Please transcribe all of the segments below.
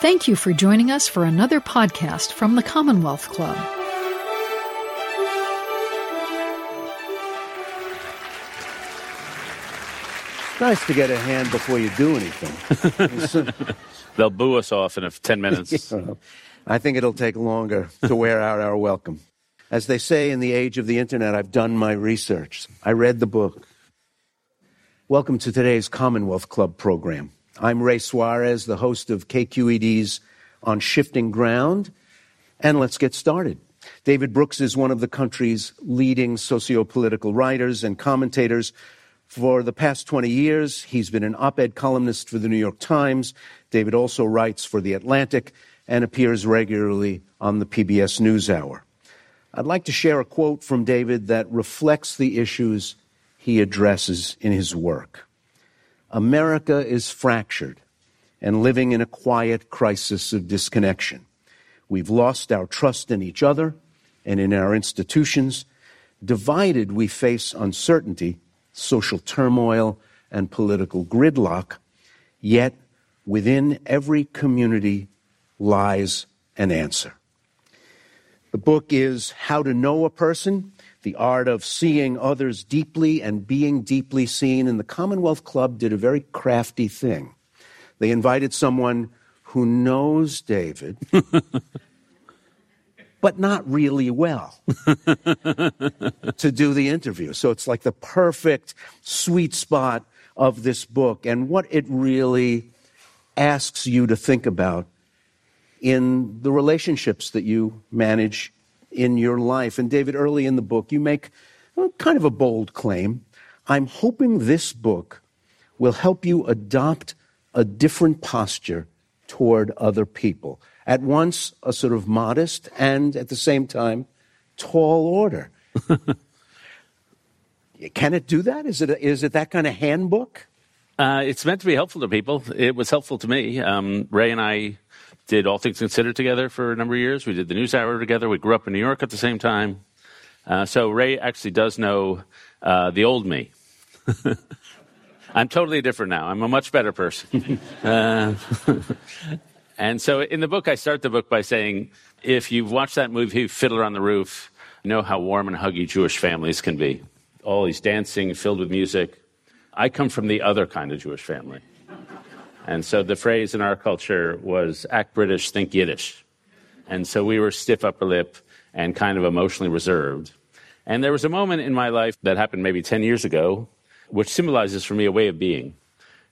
Thank you for joining us for another podcast from the Commonwealth Club. It's nice to get a hand before you do anything. They'll boo us off in 10 minutes. I think it'll take longer to wear out our welcome. As they say in the age of the internet, I've done my research. I read the book. Welcome to today's Commonwealth Club program. I'm Ray Suarez, the host of KQED's On Shifting Ground, and let's get started. David Brooks is one of the country's leading socio-political writers and commentators. For the past 20 years, he's been an op-ed columnist for the New York Times. David also writes for The Atlantic and appears regularly on the PBS NewsHour. I'd like to share a quote from David that reflects the issues he addresses in his work. America is fractured and living in a quiet crisis of disconnection. We've lost our trust in each other and in our institutions. Divided, we face uncertainty, social turmoil, and political gridlock. Yet, within every community lies an answer. The book is How to Know a Person the art of seeing others deeply and being deeply seen. And the Commonwealth Club did a very crafty thing. They invited someone who knows David, but not really well, to do the interview. So it's like the perfect sweet spot of this book and what it really asks you to think about in the relationships that you manage in your life. And David, early in the book, you make kind of a bold claim. I'm hoping this book will help you adopt a different posture toward other people. At once, a sort of modest and at the same time, tall order. Can it do that? Is it, a, is it that kind of handbook? Uh, it's meant to be helpful to people. It was helpful to me. Um, Ray and I did All Things Considered together for a number of years. We did the News Hour together. We grew up in New York at the same time. Uh, so Ray actually does know uh, the old me. I'm totally different now. I'm a much better person. uh, and so in the book, I start the book by saying, if you've watched that movie, Fiddler on the Roof, you know how warm and huggy Jewish families can be. All these dancing, filled with music. I come from the other kind of Jewish family. And so the phrase in our culture was act British, think Yiddish. And so we were stiff upper lip and kind of emotionally reserved. And there was a moment in my life that happened maybe 10 years ago, which symbolizes for me a way of being.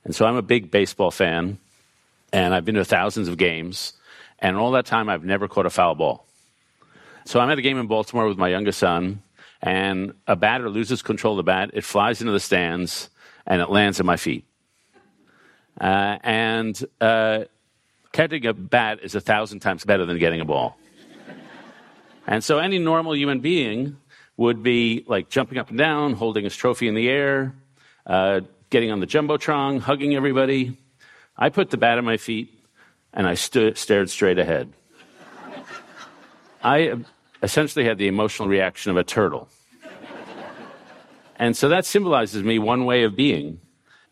And so I'm a big baseball fan, and I've been to thousands of games, and all that time I've never caught a foul ball. So I'm at a game in Baltimore with my youngest son, and a batter loses control of the bat, it flies into the stands, and it lands at my feet. Uh, and uh, catching a bat is a thousand times better than getting a ball. and so any normal human being would be like jumping up and down, holding his trophy in the air, uh, getting on the jumbotron, hugging everybody. I put the bat at my feet and I st- stared straight ahead. I essentially had the emotional reaction of a turtle. And so that symbolizes me one way of being.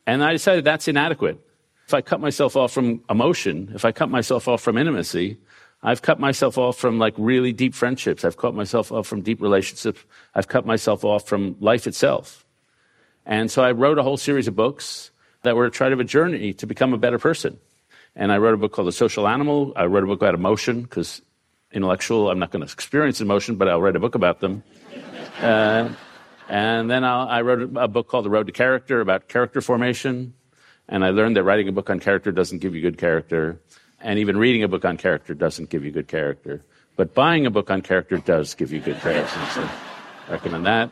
And I decided that's inadequate. If I cut myself off from emotion, if I cut myself off from intimacy, I've cut myself off from like really deep friendships. I've cut myself off from deep relationships. I've cut myself off from life itself. And so I wrote a whole series of books that were a try of a journey to become a better person. And I wrote a book called The Social Animal. I wrote a book about emotion because intellectual, I'm not going to experience emotion, but I'll write a book about them. Uh, and then I'll, i wrote a book called The Road to Character about character formation. And I learned that writing a book on character doesn't give you good character. And even reading a book on character doesn't give you good character. But buying a book on character does give you good character. So I recommend that.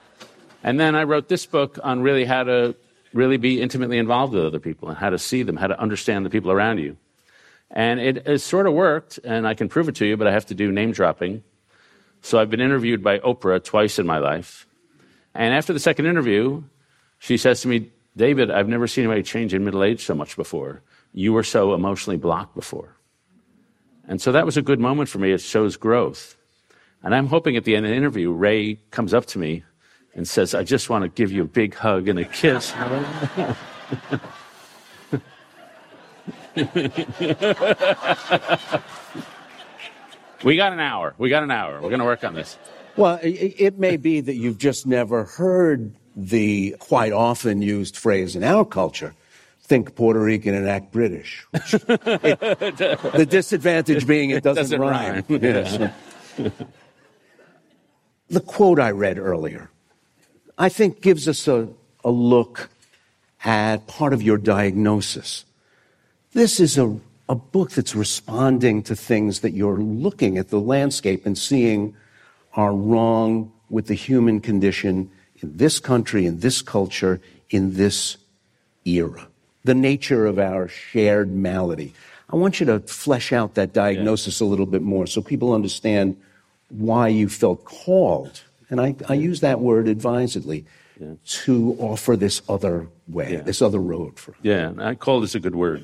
And then I wrote this book on really how to really be intimately involved with other people and how to see them, how to understand the people around you. And it has sort of worked, and I can prove it to you, but I have to do name dropping. So I've been interviewed by Oprah twice in my life. And after the second interview, she says to me, David, I've never seen anybody change in middle age so much before. You were so emotionally blocked before. And so that was a good moment for me. It shows growth. And I'm hoping at the end of the interview, Ray comes up to me and says, I just want to give you a big hug and a kiss. we got an hour. We got an hour. We're going to work on this. Well, it, it may be that you've just never heard the quite often used phrase in our culture think Puerto Rican and act British. It, the disadvantage being it doesn't, Doesn't rhyme. rhyme. Yes. the quote I read earlier, I think, gives us a, a look at part of your diagnosis. This is a, a book that's responding to things that you're looking at the landscape and seeing are wrong with the human condition in this country, in this culture, in this era. The nature of our shared malady. I want you to flesh out that diagnosis a little bit more so people understand why you felt called, and I, I use that word advisedly, to offer this other way, Yeah. this other road for us. Yeah, I call this a good word.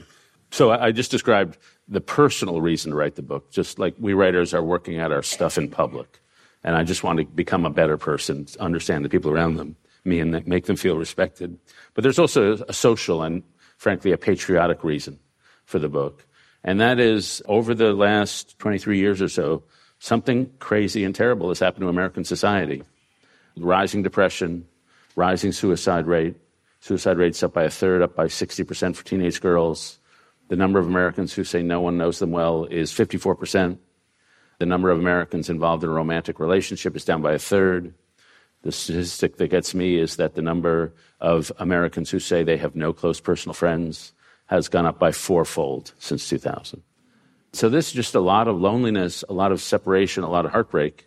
So I I just described the personal reason to write the book, just like we writers are working out our stuff in public. And I just want to become a better person, understand the people around them, me, and make them feel respected. But there's also a social and, frankly, a patriotic reason for the book. And that is over the last 23 years or so, something crazy and terrible has happened to American society. Rising depression, rising suicide rate. Suicide rate's up by a third, up by 60% for teenage girls. The number of Americans who say no one knows them well is 54%. The number of Americans involved in a romantic relationship is down by a third. The statistic that gets me is that the number of Americans who say they have no close personal friends has gone up by fourfold since 2000. So this is just a lot of loneliness, a lot of separation, a lot of heartbreak.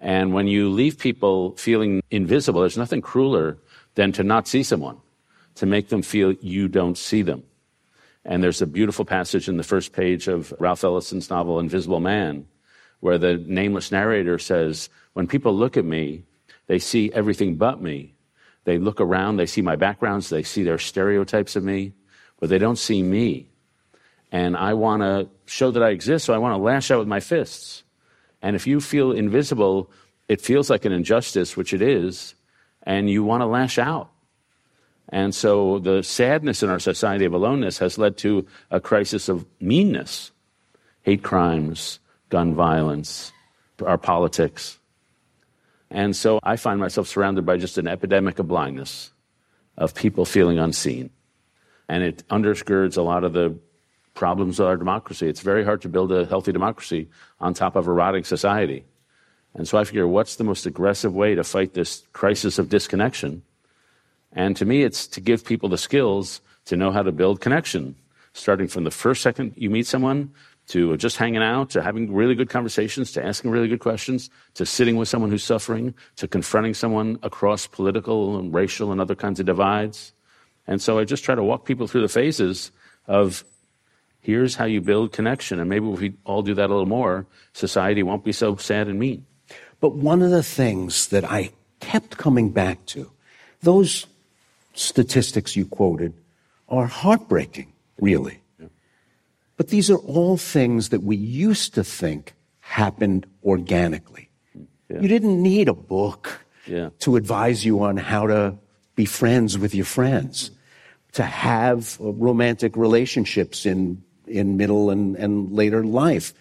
And when you leave people feeling invisible, there's nothing crueler than to not see someone, to make them feel you don't see them. And there's a beautiful passage in the first page of Ralph Ellison's novel Invisible Man, where the nameless narrator says, When people look at me, they see everything but me. They look around, they see my backgrounds, they see their stereotypes of me, but they don't see me. And I want to show that I exist, so I want to lash out with my fists. And if you feel invisible, it feels like an injustice, which it is, and you want to lash out. And so the sadness in our society of aloneness has led to a crisis of meanness, hate crimes, gun violence, our politics. And so I find myself surrounded by just an epidemic of blindness, of people feeling unseen. And it undergirds a lot of the problems of our democracy. It's very hard to build a healthy democracy on top of a rotting society. And so I figure, what's the most aggressive way to fight this crisis of disconnection? And to me, it's to give people the skills to know how to build connection, starting from the first second you meet someone to just hanging out, to having really good conversations, to asking really good questions, to sitting with someone who's suffering, to confronting someone across political and racial and other kinds of divides. And so I just try to walk people through the phases of here's how you build connection. And maybe if we all do that a little more, society won't be so sad and mean. But one of the things that I kept coming back to, those statistics you quoted are heartbreaking, really. But these are all things that we used to think happened organically. Yeah. You didn't need a book Yeah. to advise you on how to be friends with your friends, to have uh, romantic relationships in, in middle and, and later life.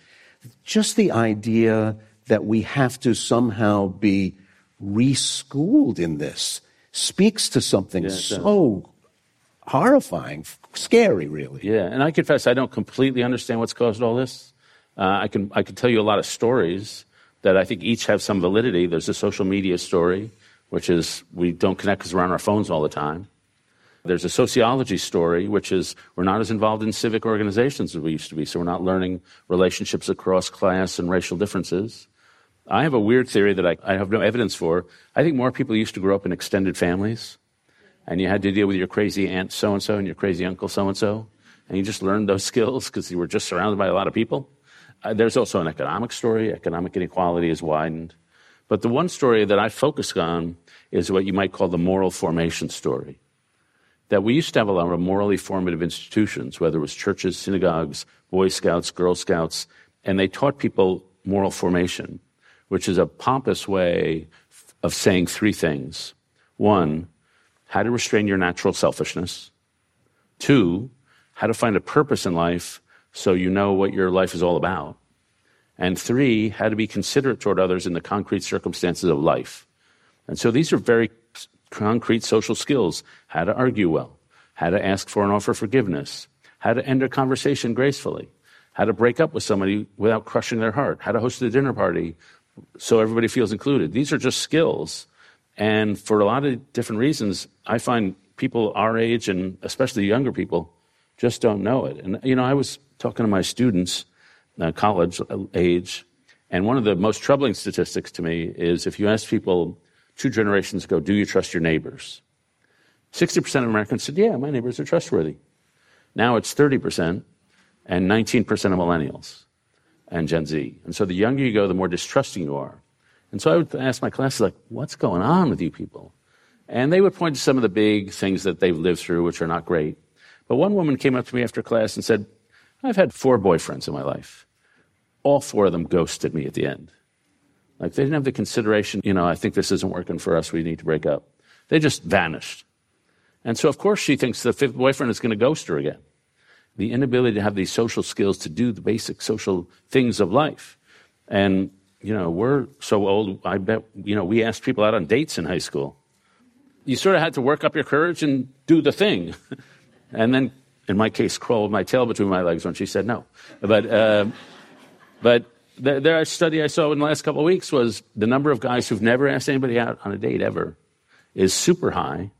Just the idea that we have to somehow be reschooled in this speaks to something Yeah, so horrifying, scary, really. Yeah, and I confess I don't completely understand what's caused all this. Uh, I can I can tell you a lot of stories that I think each have some validity. There's a social media story, which is we don't connect because we're on our phones all the time. There's a sociology story, which is we're not as involved in civic organizations as we used to be, so we're not learning relationships across class and racial differences. I have a weird theory that I, I have no evidence for. I think more people used to grow up in extended families and you had to deal with your crazy aunt so and so and your crazy uncle so and so, and you just learned those skills because you were just surrounded by a lot of people. Uh, there's also an economic story. Economic inequality is widened. But the one story that I focus on is what you might call the moral formation story. That we used to have a lot of morally formative institutions, whether it was churches, synagogues, Boy Scouts, Girl Scouts, and they taught people moral formation, which is a pompous way of saying three things. One, how to restrain your natural selfishness. Two, how to find a purpose in life so you know what your life is all about. And three, how to be considerate toward others in the concrete circumstances of life. And so these are very concrete social skills how to argue well, how to ask for and offer forgiveness, how to end a conversation gracefully, how to break up with somebody without crushing their heart, how to host a dinner party so everybody feels included. These are just skills. And for a lot of different reasons, I find people our age and especially younger people just don't know it. And, you know, I was talking to my students, uh, college age, and one of the most troubling statistics to me is if you ask people two generations ago, do you trust your neighbors? 60% of Americans said, yeah, my neighbors are trustworthy. Now it's 30% and 19% of millennials and Gen Z. And so the younger you go, the more distrusting you are. And so I would ask my classes, like, what's going on with you people? And they would point to some of the big things that they've lived through, which are not great. But one woman came up to me after class and said, I've had four boyfriends in my life. All four of them ghosted me at the end. Like they didn't have the consideration, you know, I think this isn't working for us, we need to break up. They just vanished. And so, of course, she thinks the fifth boyfriend is going to ghost her again. The inability to have these social skills to do the basic social things of life. And, you know, we're so old, I bet, you know, we asked people out on dates in high school. You sort of had to work up your courage and do the thing. and then, in my case, crawl my tail between my legs when she said no. But, uh, but the, the study I saw in the last couple of weeks was the number of guys who've never asked anybody out on a date ever is super high,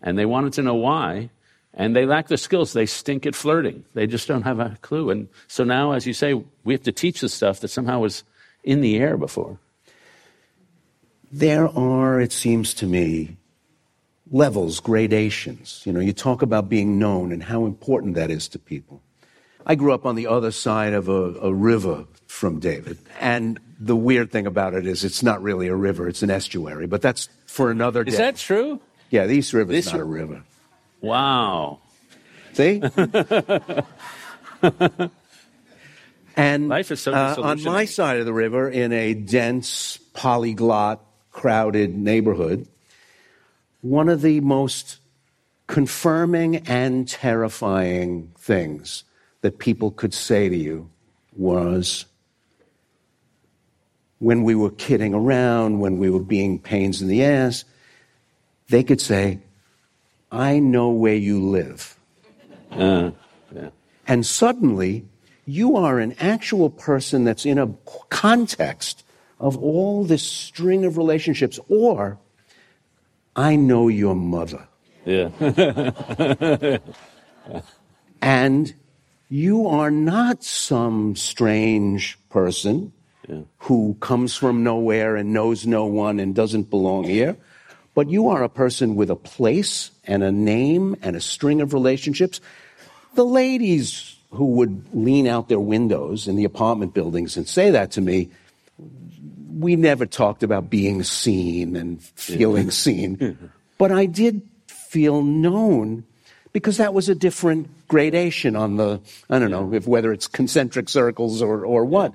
and they wanted to know why. And they lack the skills. They stink at flirting. They just don't have a clue. And so now, as you say, we have to teach the stuff that somehow was in the air before. There are, it seems to me, levels, gradations. You know, you talk about being known and how important that is to people. I grew up on the other side of a, a, river from David. And the weird thing about it is it's not really a river, it's an estuary. But that's for another day. Is that true? Yeah, the East River is not a river. Wow. See? and Life is so uh, on my side of the river, in a dense, polyglot, crowded neighborhood, one of the most confirming and terrifying things that people could say to you was when we were kidding around, when we were being pains in the ass, they could say, I know where you live. Uh, yeah. And suddenly, you are an actual person that's in a context of all this string of relationships, or I know your mother. Yeah. and you are not some strange person yeah. who comes from nowhere and knows no one and doesn't belong here, but you are a person with a place and a name and a string of relationships. The ladies who would lean out their windows in the apartment buildings and say that to me, we never talked about being seen and feeling seen, but I did feel known because that was a different gradation on the, I don't know, if whether it's concentric circles or, or what.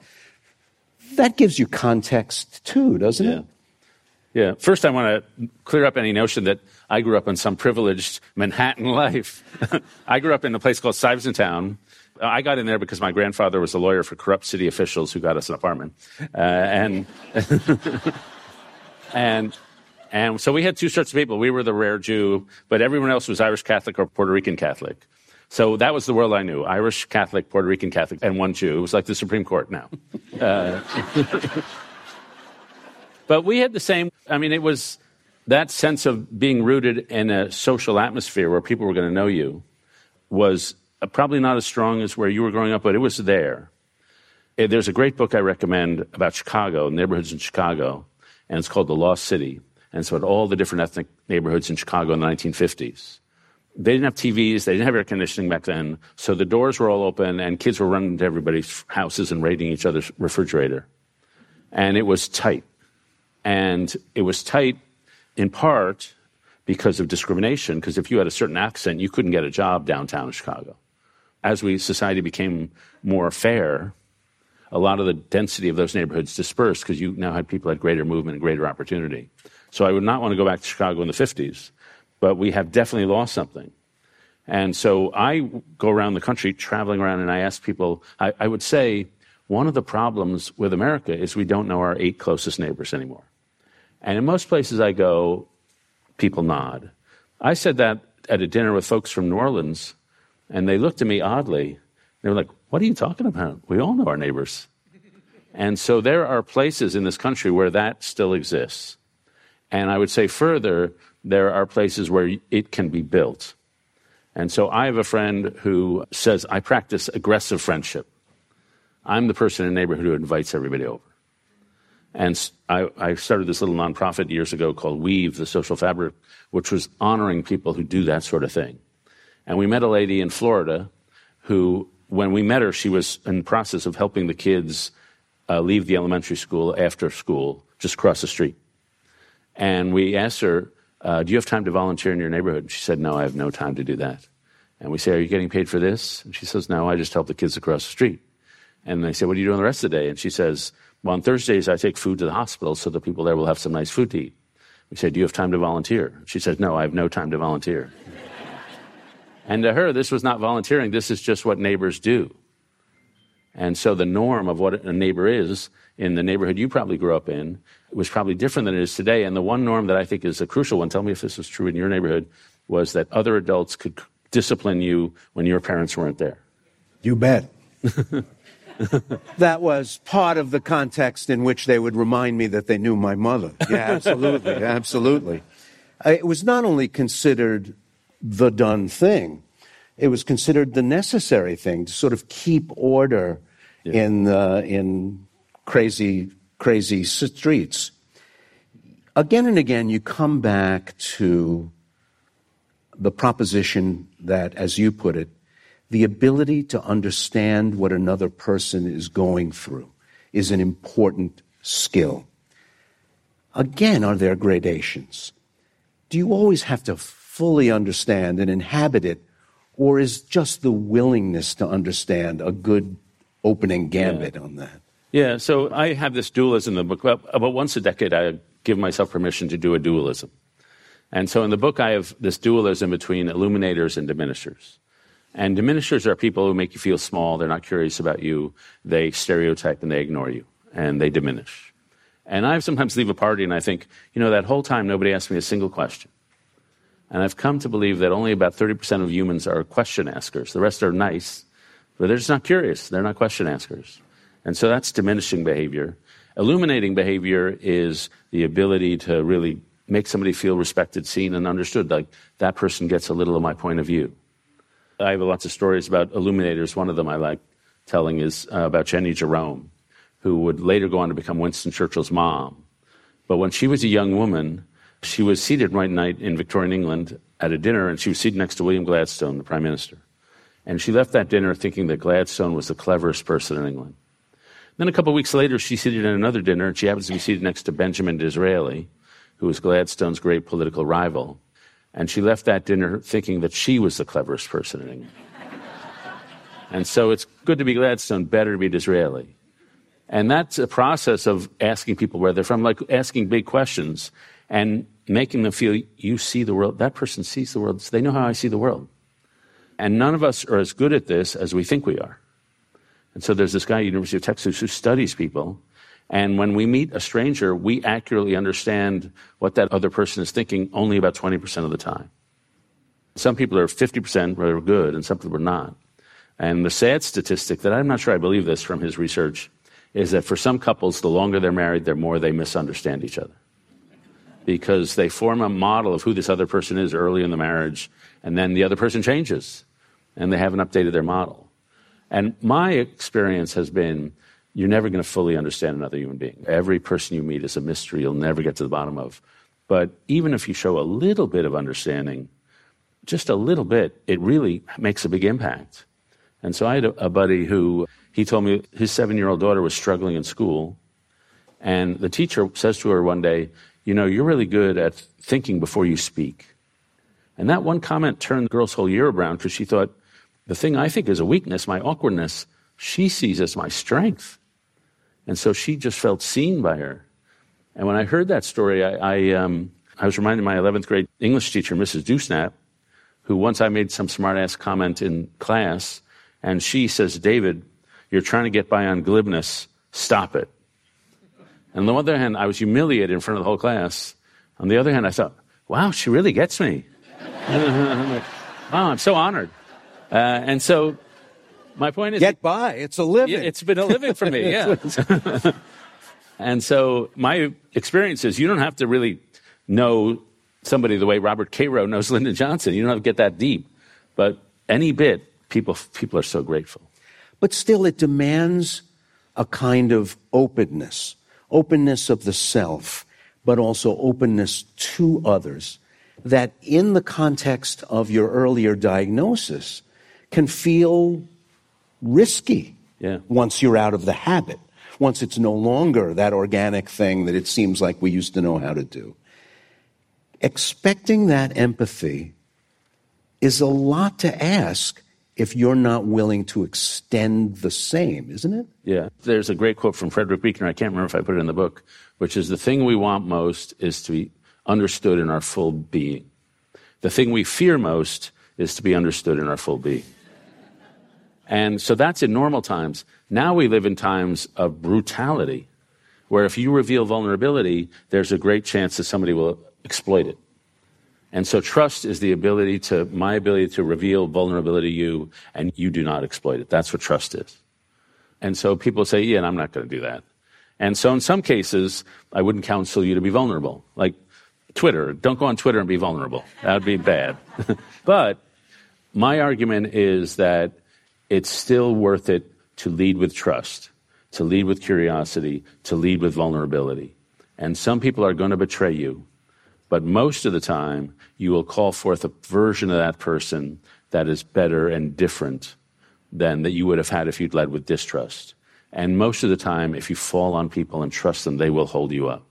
That gives you context too, doesn't yeah. it? Yeah. First, I want to clear up any notion that I grew up in some privileged Manhattan life. I grew up in a place called Stuyvesant Town. I got in there because my grandfather was a lawyer for corrupt city officials who got us an apartment. Uh, and, and and so we had two sorts of people. We were the rare Jew, but everyone else was Irish Catholic or Puerto Rican Catholic. So that was the world I knew Irish Catholic, Puerto Rican Catholic, and one Jew. It was like the Supreme Court now. Uh, but we had the same, I mean, it was that sense of being rooted in a social atmosphere where people were going to know you was probably not as strong as where you were growing up, but it was there. Eh, there's a great book I recommend about Chicago, neighborhoods in Chicago, and it's called The Lost City and so at all the different ethnic neighborhoods in Chicago in the 1950s. They didn't have TVs, they didn't have air conditioning back then, so the doors were all open and kids were running to everybody's houses and raiding each other's refrigerator. And it was tight. And it was tight in part because of discrimination, because if you had a certain accent, you couldn't get a job downtown in Chicago. As we society became more fair, a lot of the density of those neighborhoods dispersed because you now had people had greater movement and greater opportunity. So I would not want to go back to Chicago in the 50s, but we have definitely lost something. And so I go around the country traveling around and I ask people, I, I would say, one of the problems with America is we don't know our eight closest neighbors anymore. And in most places I go, people nod. I said that at a dinner with folks from New Orleans, and they looked at me oddly. They were like, What are you talking about? We all know our neighbors. And so there are places in this country where that still exists. And I would say further, there are places where it can be built. And so I have a friend who says, I practice aggressive friendship. I'm the person in the neighborhood who invites everybody over. And I, I, started this little nonprofit years ago called Weave, the Social Fabric, which was honoring people who do that sort of thing. And we met a lady in Florida who, when we met her, she was in the process of helping the kids uh, leave the elementary school after school, just across the street. And we asked her, uh, Do you have time to volunteer in your neighborhood? And she said, No, I have no time to do that. And we say, Are you getting paid for this? And she says, No, I just help the kids across the street. And they say, What are you doing the rest of the day? And she says, Well, on Thursdays, I take food to the hospital so the people there will have some nice food to eat. We say, Do you have time to volunteer? She says, No, I have no time to volunteer. And to her, this was not volunteering, this is just what neighbors do. And so the norm of what a neighbor is in the neighborhood you probably grew up in was probably different than it is today. And the one norm that I think is a crucial one, tell me if this is true in your neighborhood, was that other adults could discipline you when your parents weren't there. You bet. that was part of the context in which they would remind me that they knew my mother. Yeah, absolutely, absolutely. It was not only considered the done thing, it was considered the necessary thing to sort of keep order yeah. in, uh, in crazy, crazy streets. Again and again, you come back to the proposition that, as you put it, the ability to understand what another person is going through is an important skill. Again, are there gradations? Do you always have to fully understand and inhabit it, or is just the willingness to understand a good opening gambit yeah. on that? Yeah, so I have this dualism in the book. About once a decade, I give myself permission to do a dualism. And so in the book, I have this dualism between illuminators and diminishers. And diminishers are people who make you feel small, they're not curious about you, they stereotype and they ignore you, and they diminish. And I sometimes leave a party and I think, you know, that whole time nobody asked me a single question. And I've come to believe that only about 30% of humans are question askers. The rest are nice, but they're just not curious. They're not question askers. And so that's diminishing behavior. Illuminating behavior is the ability to really make somebody feel respected, seen, and understood. Like that person gets a little of my point of view. I have lots of stories about illuminators. One of them I like telling is uh, about Jenny Jerome, who would later go on to become Winston Churchill's mom. But when she was a young woman, she was seated one night in Victorian England at a dinner, and she was seated next to William Gladstone, the Prime Minister. And she left that dinner thinking that Gladstone was the cleverest person in England. Then a couple of weeks later, she's seated at another dinner, and she happens to be seated next to Benjamin Disraeli, who was Gladstone's great political rival. And she left that dinner thinking that she was the cleverest person in England. and so it's good to be Gladstone, better to be Disraeli. And that's a process of asking people where they're from, like asking big questions and making them feel you see the world. That person sees the world. They know how I see the world. And none of us are as good at this as we think we are. And so there's this guy at University of Texas who studies people. And when we meet a stranger, we accurately understand what that other person is thinking only about 20% of the time. Some people are 50% where they're good, and some people are not. And the sad statistic that I'm not sure I believe this from his research is that for some couples, the longer they're married, the more they misunderstand each other. Because they form a model of who this other person is early in the marriage, and then the other person changes, and they haven't updated their model. And my experience has been you're never going to fully understand another human being. Every person you meet is a mystery you'll never get to the bottom of. But even if you show a little bit of understanding, just a little bit, it really makes a big impact. And so I had a, a buddy who he told me his seven year old daughter was struggling in school. And the teacher says to her one day, You know, you're really good at thinking before you speak. And that one comment turned the girl's whole year around because she thought, the thing I think is a weakness, my awkwardness, she sees as my strength. And so she just felt seen by her. And when I heard that story, I, I, um, I was reminded of my 11th grade English teacher, Mrs. Dewsnap, who once I made some smartass comment in class, and she says, David, you're trying to get by on glibness. Stop it. And on the other hand, I was humiliated in front of the whole class. On the other hand, I thought, wow, she really gets me. I'm like, wow, I'm so honored. Uh, and so my point is get by. It's a living. It's been a living for me. Yeah. and so my experience is you don't have to really know somebody the way Robert Caro knows Lyndon Johnson. You don't have to get that deep, but any bit, people people are so grateful. But still, it demands a kind of openness, openness of the self, but also openness to others. That in the context of your earlier diagnosis can feel risky yeah. once you're out of the habit, once it's no longer that organic thing that it seems like we used to know how to do. Expecting that empathy is a lot to ask if you're not willing to extend the same, isn't it? Yeah. There's a great quote from Frederick Buechner. I can't remember if I put it in the book, which is the thing we want most is to be understood in our full being. The thing we fear most is to be understood in our full being. And so that's in normal times. Now we live in times of brutality, where if you reveal vulnerability, there's a great chance that somebody will exploit it. And so trust is the ability to, my ability to reveal vulnerability to you and you do not exploit it. That's what trust is. And so people say, yeah, I'm not going to do that. And so in some cases, I wouldn't counsel you to be vulnerable. Like Twitter, don't go on Twitter and be vulnerable. That would be bad. but my argument is that it's still worth it to lead with trust, to lead with curiosity, to lead with vulnerability. And some people are going to betray you, but most of the time, you will call forth a version of that person that is better and different than that you would have had if you'd led with distrust. And most of the time, if you fall on people and trust them, they will hold you up.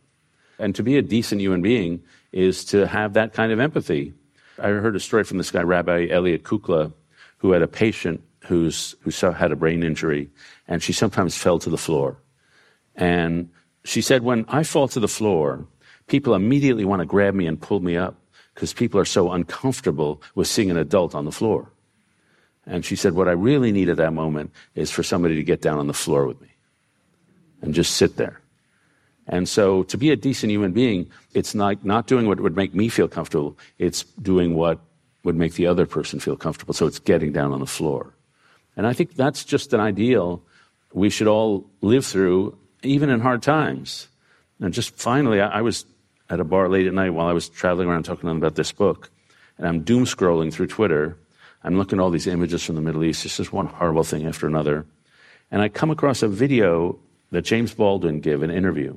And to be a decent human being is to have that kind of empathy. I heard a story from this guy, Rabbi Elliot Kukla, who had a patient who's, who had a brain injury, and she sometimes fell to the floor. And she said, When I fall to the floor, people immediately want to grab me and pull me up because people are so uncomfortable with seeing an adult on the floor. And she said, What I really need at that moment is for somebody to get down on the floor with me and just sit there. And so to be a decent human being, it's not, not doing what would make me feel comfortable, it's doing what would make the other person feel comfortable. So it's getting down on the floor. And I think that's just an ideal we should all live through, even in hard times. And just finally, I, I was at a bar late at night while I was traveling around talking to them about this book, and I'm doom scrolling through Twitter. I'm looking at all these images from the Middle East. It's just one horrible thing after another. And I come across a video that James Baldwin gave an interview.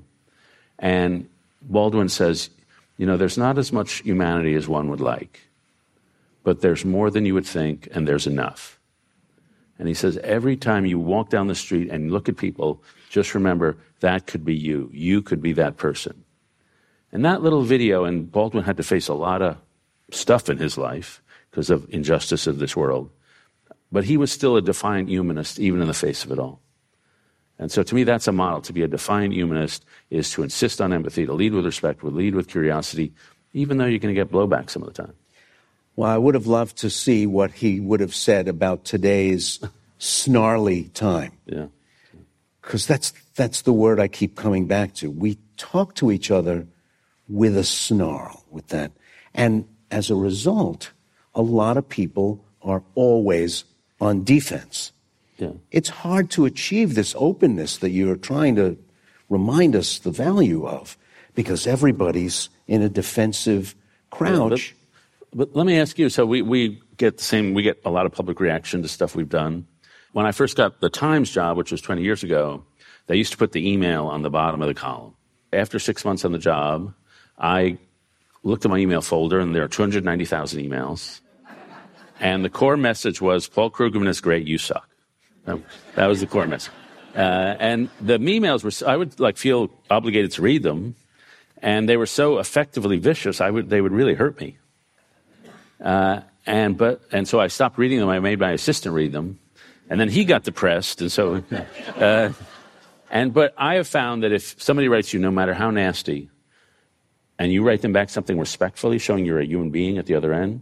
And Baldwin says, you know, there's not as much humanity as one would like, but there's more than you would think, and there's enough. And he says, every time you walk down the street and look at people, just remember that could be you. You could be that person. And that little video, and Baldwin had to face a lot of stuff in his life because of injustice of this world. But he was still a defiant humanist, even in the face of it all. And so to me, that's a model. To be a defiant humanist is to insist on empathy, to lead with respect, to lead with curiosity, even though you're going to get blowback some of the time. Well, I would have loved to see what he would have said about today's snarly time. Yeah. Because that's, that's the word I keep coming back to. We talk to each other with a snarl, with that. And as a result, a lot of people are always on defense. Yeah. It's hard to achieve this openness that you're trying to remind us the value of because everybody's in a defensive crouch. But, but let me ask you so we, we get the same, we get a lot of public reaction to stuff we've done. When I first got the Times job, which was 20 years ago, they used to put the email on the bottom of the column. After six months on the job, I looked at my email folder and there are 290,000 emails. And the core message was Paul Krugman is great, you suck. That was the core message. Uh, and the emails were, I would like feel obligated to read them. And they were so effectively vicious, I would, they would really hurt me. Uh, and, but, and so I stopped reading them. I made my assistant read them. And then he got depressed. And so, uh, and, but I have found that if somebody writes you, no matter how nasty, and you write them back something respectfully, showing you're a human being at the other end,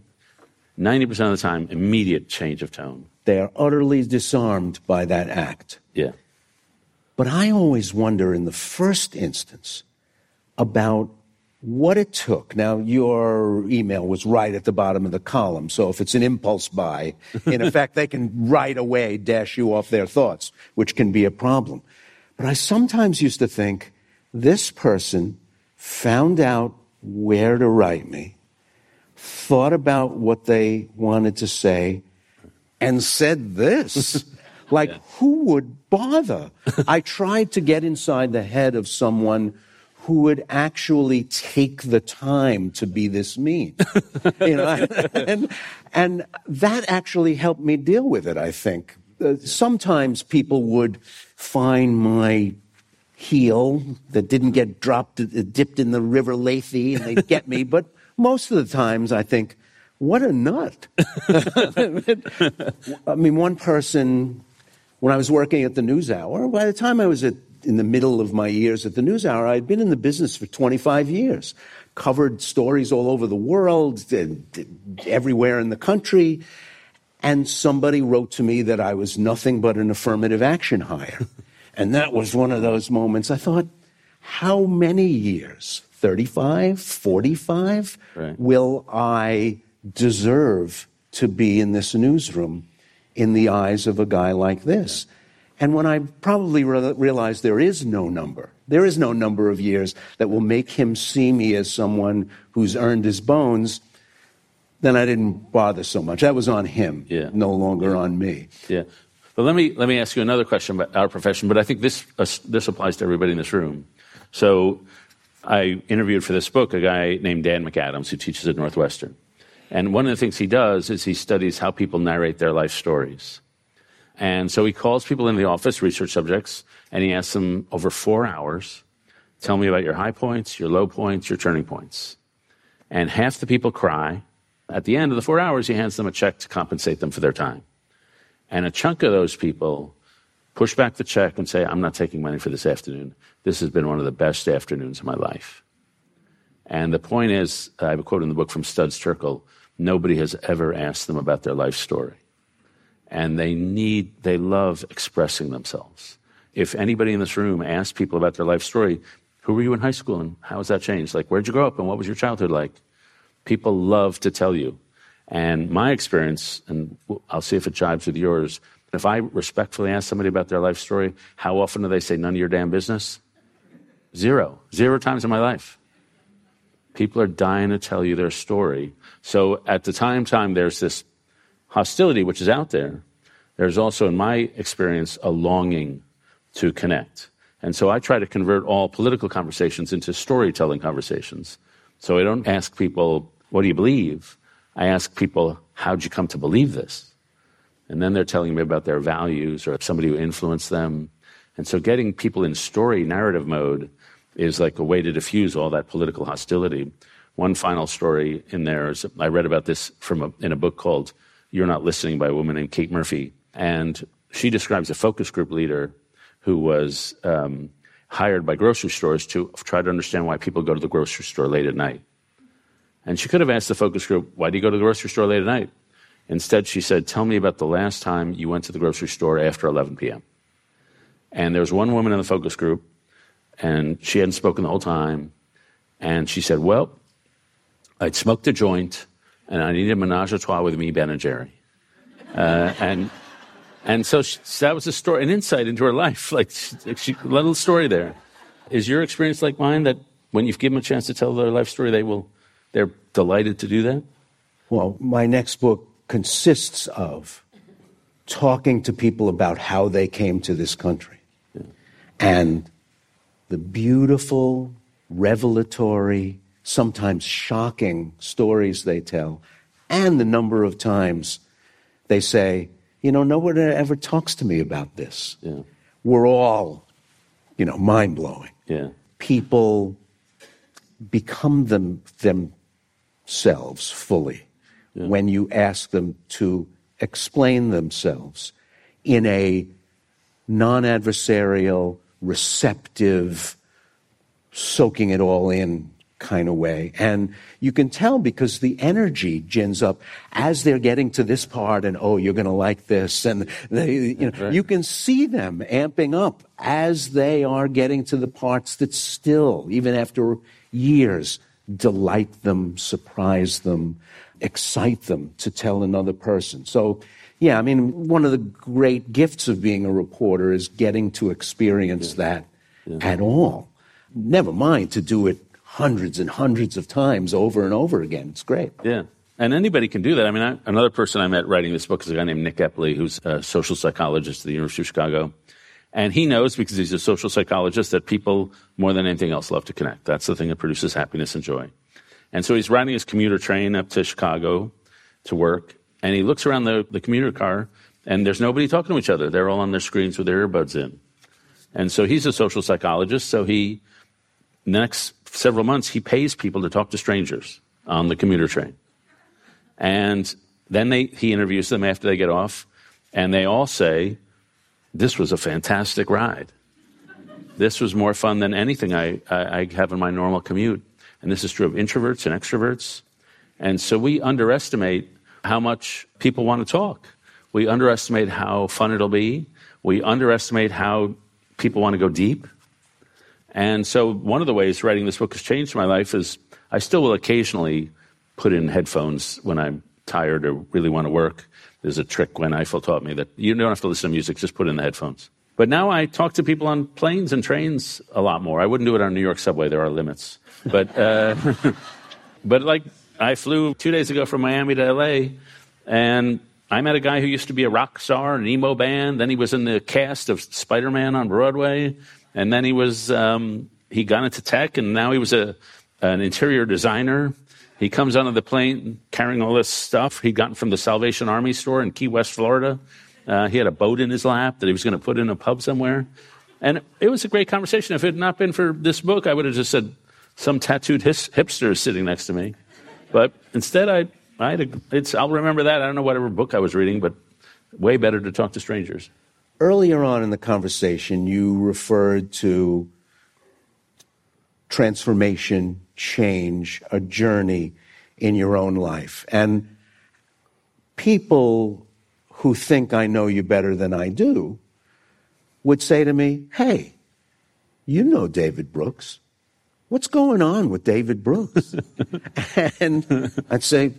90% of the time, immediate change of tone. They are utterly disarmed by that act. Yeah. But I always wonder in the first instance about what it took. Now, your email was right at the bottom of the column, so if it's an impulse buy, in effect, they can right away dash you off their thoughts, which can be a problem. But I sometimes used to think this person found out where to write me, thought about what they wanted to say, and said this. like, yeah. who would bother? I tried to get inside the head of someone who would actually take the time to be this mean. you know, and, and that actually helped me deal with it, I think. Uh, sometimes people would find my heel that didn't get dropped, uh, dipped in the river Lethe, and they'd get me. But most of the times, I think, what a nut. I mean, one person, when I was working at the NewsHour, by the time I was at in the middle of my years at the NewsHour, I had been in the business for 25 years, covered stories all over the world, everywhere in the country. And somebody wrote to me that I was nothing but an affirmative action hire. And that was one of those moments I thought, how many years? 35, 45? Right. Will I deserve to be in this newsroom in the eyes of a guy like this? Yeah. And when I probably re- realized there is no number, there is no number of years that will make him see me as someone who's earned his bones, then I didn't bother so much. That was on him, yeah. no longer yeah. on me. Yeah. But let me, let me ask you another question about our profession, but I think this, uh, this applies to everybody in this room. So I interviewed for this book a guy named Dan McAdams who teaches at Northwestern. And one of the things he does is he studies how people narrate their life stories. And so he calls people in the office, research subjects, and he asks them over four hours, tell me about your high points, your low points, your turning points. And half the people cry. At the end of the four hours, he hands them a check to compensate them for their time. And a chunk of those people push back the check and say, I'm not taking money for this afternoon. This has been one of the best afternoons of my life. And the point is, I have a quote in the book from Studs Terkel nobody has ever asked them about their life story and they need, they love expressing themselves. If anybody in this room asks people about their life story, who were you in high school and how has that changed? Like, where'd you grow up and what was your childhood like? People love to tell you. And my experience, and I'll see if it jives with yours, if I respectfully ask somebody about their life story, how often do they say, none of your damn business? Zero. Zero times in my life. People are dying to tell you their story. So at the time, time, there's this hostility which is out there, there's also, in my experience, a longing to connect. And so I try to convert all political conversations into storytelling conversations. So I don't ask people, what do you believe? I ask people, how'd you come to believe this? And then they're telling me about their values or somebody who influenced them. And so getting people in story narrative mode is like a way to diffuse all that political hostility. One final story in there is I read about this from a, in a book called you're Not Listening by a woman named Kate Murphy. And she describes a focus group leader who was um, hired by grocery stores to try to understand why people go to the grocery store late at night. And she could have asked the focus group, Why do you go to the grocery store late at night? Instead, she said, Tell me about the last time you went to the grocery store after 11 p.m. And there was one woman in the focus group, and she hadn't spoken the whole time. And she said, Well, I'd smoked a joint and I needed a menage a trois with me, Ben and Jerry. Uh, and and so she, that was a story, an insight into her life. Like, she, a little story there. Is your experience like mine that when you've given them a chance to tell their life story, they will, they're delighted to do that? Well, my next book consists of talking to people about how they came to this country yeah. and the beautiful, revelatory, sometimes shocking stories they tell, and the number of times they say, you know, nobody ever talks to me about this. Yeah. We're all, you know, mind blowing. Yeah. People become them themselves fully yeah. when you ask them to explain themselves in a non adversarial, receptive, soaking it all in kind of way. And you can tell because the energy gins up as they're getting to this part and, oh, you're going to like this. And they, you know, right. you can see them amping up as they are getting to the parts that still, even after years, delight them, surprise them, excite them to tell another person. So, yeah, I mean, one of the great gifts of being a reporter is getting to experience yeah. that yeah. at all. Never mind to do it hundreds and hundreds of times over and over again. It's great. Yeah. And anybody can do that. I mean, I, another person I met writing this book is a guy named Nick Epley, who's a social psychologist at the University of Chicago. And he knows, because he's a social psychologist, that people, more than anything else, love to connect. That's the thing that produces happiness and joy. And so he's riding his commuter train up to Chicago to work, and he looks around the, the commuter car, and there's nobody talking to each other. They're all on their screens with their earbuds in. And so he's a social psychologist, so he, the next several months, he pays people to talk to strangers on the commuter train. And then they, he interviews them after they get off, and they all say, This was a fantastic ride. This was more fun than anything I, I, I have in my normal commute. And this is true of introverts and extroverts. And so we underestimate how much people want to talk. We underestimate how fun it'll be. We underestimate how people want to go deep. And so, one of the ways writing this book has changed my life is I still will occasionally put in headphones when I'm tired or really want to work. There's a trick Gwen Ifill taught me that you don't have to listen to music, just put in the headphones. But now I talk to people on planes and trains a lot more. I wouldn't do it on New York subway, there are limits. But, uh, but like, I flew two days ago from Miami to LA, and I met a guy who used to be a rock star, an emo band. Then he was in the cast of Spider Man on Broadway and then he was um, he got into tech, and now he was a an interior designer. He comes onto the plane carrying all this stuff he'd gotten from the Salvation Army store in Key West, Florida. Uh, he had a boat in his lap that he was going to put in a pub somewhere. And it was a great conversation. If it had not been for this book, I would have just said some tattooed his, hipster is sitting next to me. But instead, I, I had a, it's, I'll remember that. I don't know whatever book I was reading, but way better to talk to strangers. Earlier on in the conversation, you referred to transformation, change, a journey in your own life. And people who think I know you better than I do would say to me, Hey, you know David Brooks. What's going on with David Brooks? and I'd say,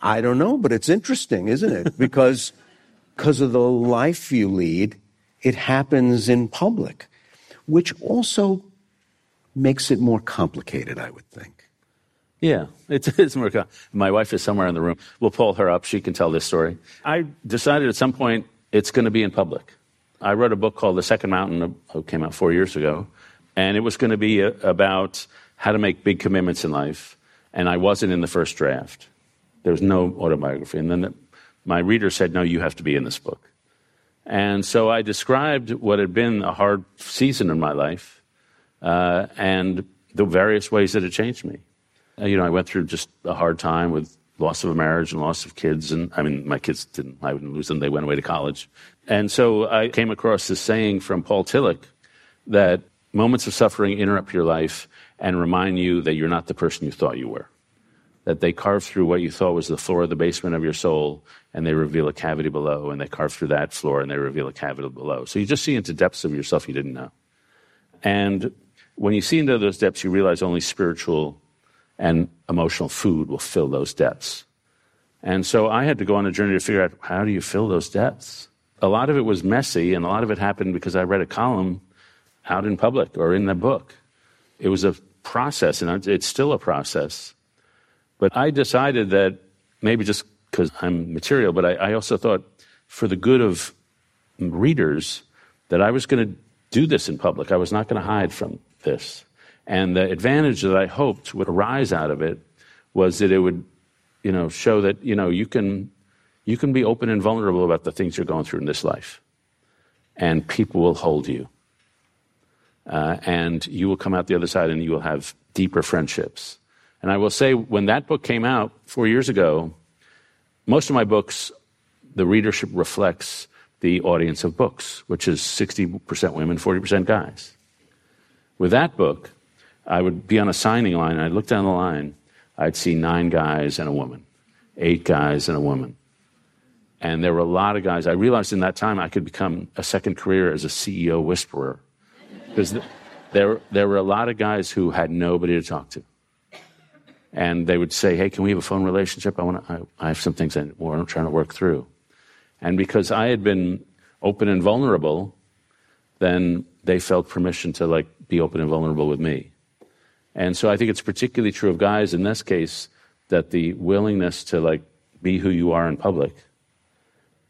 I don't know, but it's interesting, isn't it? Because because of the life you lead, it happens in public, which also makes it more complicated, I would think. Yeah, it's, it's more. My wife is somewhere in the room. We'll pull her up. She can tell this story. I decided at some point it's going to be in public. I wrote a book called The Second Mountain, that came out four years ago, and it was going to be a, about how to make big commitments in life. And I wasn't in the first draft. There was no autobiography. And then the, my reader said, No, you have to be in this book. And so I described what had been a hard season in my life uh, and the various ways that it changed me. Uh, you know, I went through just a hard time with loss of a marriage and loss of kids. And I mean, my kids didn't, I didn't lose them, they went away to college. And so I came across this saying from Paul Tillich that moments of suffering interrupt your life and remind you that you're not the person you thought you were that they carve through what you thought was the floor of the basement of your soul and they reveal a cavity below and they carve through that floor and they reveal a cavity below so you just see into depths of yourself you didn't know and when you see into those depths you realize only spiritual and emotional food will fill those depths. And so i had to go on a journey to figure out how do you fill those depths? A lot of it was messy and a lot of it happened because i read a column out in public or in the book. It was a process and it's still a process. But I decided that maybe just because I'm material, but I, I also thought for the good of readers that I was going to do this in public. I was not going to hide from this. And the advantage that I hoped would arise out of it was that it would, you know, show that, you know, you can, you can be open and vulnerable about the things you're going through in this life. And people will hold you. Uh, and you will come out the other side and you will have deeper friendships. And I will say, when that book came out four years ago, most of my books, the readership reflects the audience of books, which is 60% women, 40% guys. With that book, I would be on a signing line, and I'd look down the line, I'd see nine guys and a woman, eight guys and a woman. And there were a lot of guys. I realized in that time I could become a second career as a CEO whisperer. Because there, there were a lot of guys who had nobody to talk to. And they would say, Hey, can we have a phone relationship? I, want I, I have some things I, I'm trying to work through. And because I had been open and vulnerable, then they felt permission to like be open and vulnerable with me. And so I think it's particularly true of guys in this case that the willingness to like be who you are in public.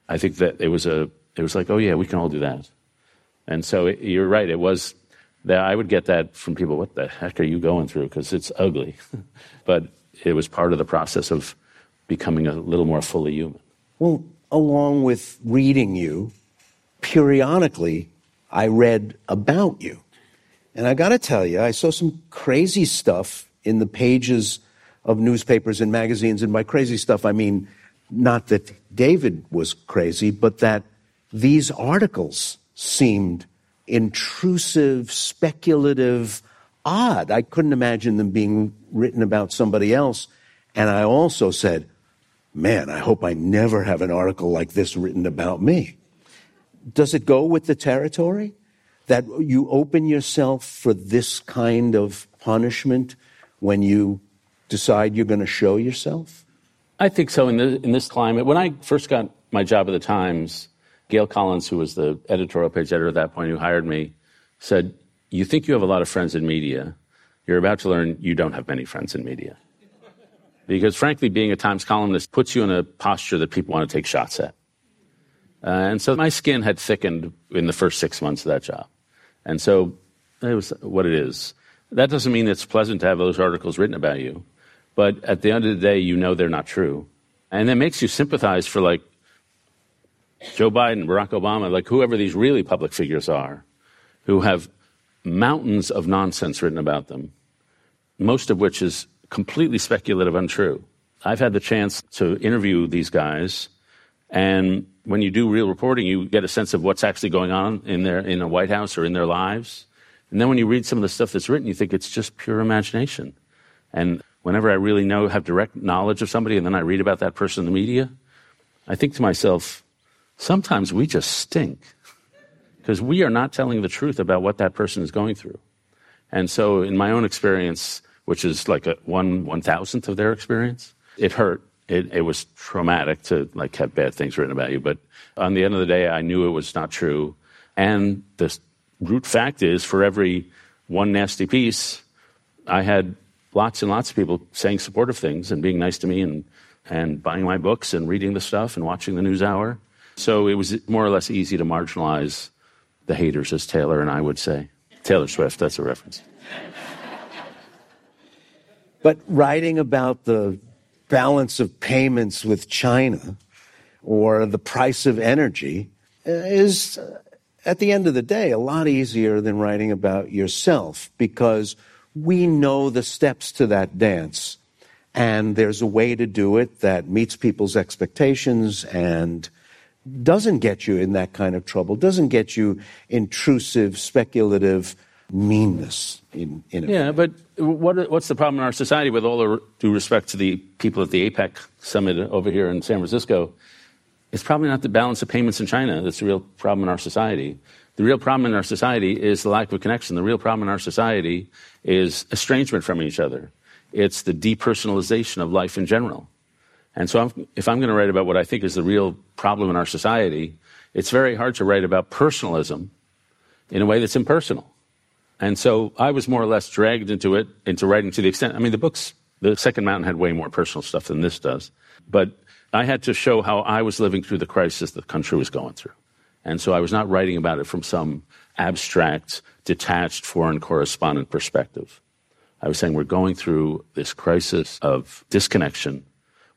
I think that it was a it was like, oh yeah, we can all do that. And so it, you're right. It was that I would get that from people. What the heck are you going through? Because it's ugly. but it was part of the process of becoming a little more fully human. Well, along with reading you, periodically I read about you. And I got to tell you, I saw some crazy stuff in the pages of newspapers and magazines. And by crazy stuff, I mean not that David was crazy, but that these articles seemed intrusive, speculative, odd. I couldn't imagine them being written about somebody else. And I also said, man, I hope I never have an article like this written about me. Does it go with the territory? That you open yourself for this kind of punishment when you decide you're going to show yourself? I think so in, the, in this climate. When I first got my job at the Times, Gail Collins, who was the editorial page editor at that point, who hired me, said, You think you have a lot of friends in media. You're about to learn you don't have many friends in media. Because frankly, being a Times columnist puts you in a posture that people want to take shots at. Uh, and so my skin had thickened in the first six months of that job. And so it was what it is. That doesn't mean it's pleasant to have those articles written about you, but at the end of the day, you know they're not true. And it makes you sympathize for like Joe Biden, Barack Obama, like whoever these really public figures are, who have mountains of nonsense written about them, most of which is completely speculative, untrue. I've had the chance to interview these guys, and when you do real reporting, you get a sense of what's actually going on in their in a White House or in their lives. And then when you read some of the stuff that's written, you think it's just pure imagination. And whenever I really know, have direct knowledge of somebody, and then I read about that person in the media, I think to myself, sometimes we just stink because we are not telling the truth about what that person is going through. And so, in my own experience, which is like a one one thousandth of their experience, it hurt it, it was traumatic to like have bad things written about you. But on the end of the day, I knew it was not true. And the root fact is, for every one nasty piece, I had lots and lots of people saying supportive things and being nice to me and, and buying my books and reading the stuff and watching the news hour. So it was more or less easy to marginalize the haters, as Taylor and I would say. Taylor Swift, that's a reference. But writing about the balance of payments with China or the price of energy uh, is, uh, at the end of the day, a lot easier than writing about yourself because we know the steps to that dance. And there's a way to do it that meets people's expectations and doesn't get you in that kind of trouble, doesn't get you intrusive, speculative meanness in, in it. Yeah, but what, what's the problem in our society, with all the due respect to the people at the APEC summit over here in San Francisco? It's probably not the balance of payments in China that's the real problem in our society. The real problem in our society is the lack of connection. The real problem in our society is estrangement from each other. It's the depersonalization of life in general. And so, I'm, if I'm going to write about what I think is the real problem in our society, it's very hard to write about personalism in a way that's impersonal. And so I was more or less dragged into it, into writing to the extent, I mean, the books, the Second Mountain had way more personal stuff than this does. But I had to show how I was living through the crisis the country was going through. And so I was not writing about it from some abstract, detached foreign correspondent perspective. I was saying we're going through this crisis of disconnection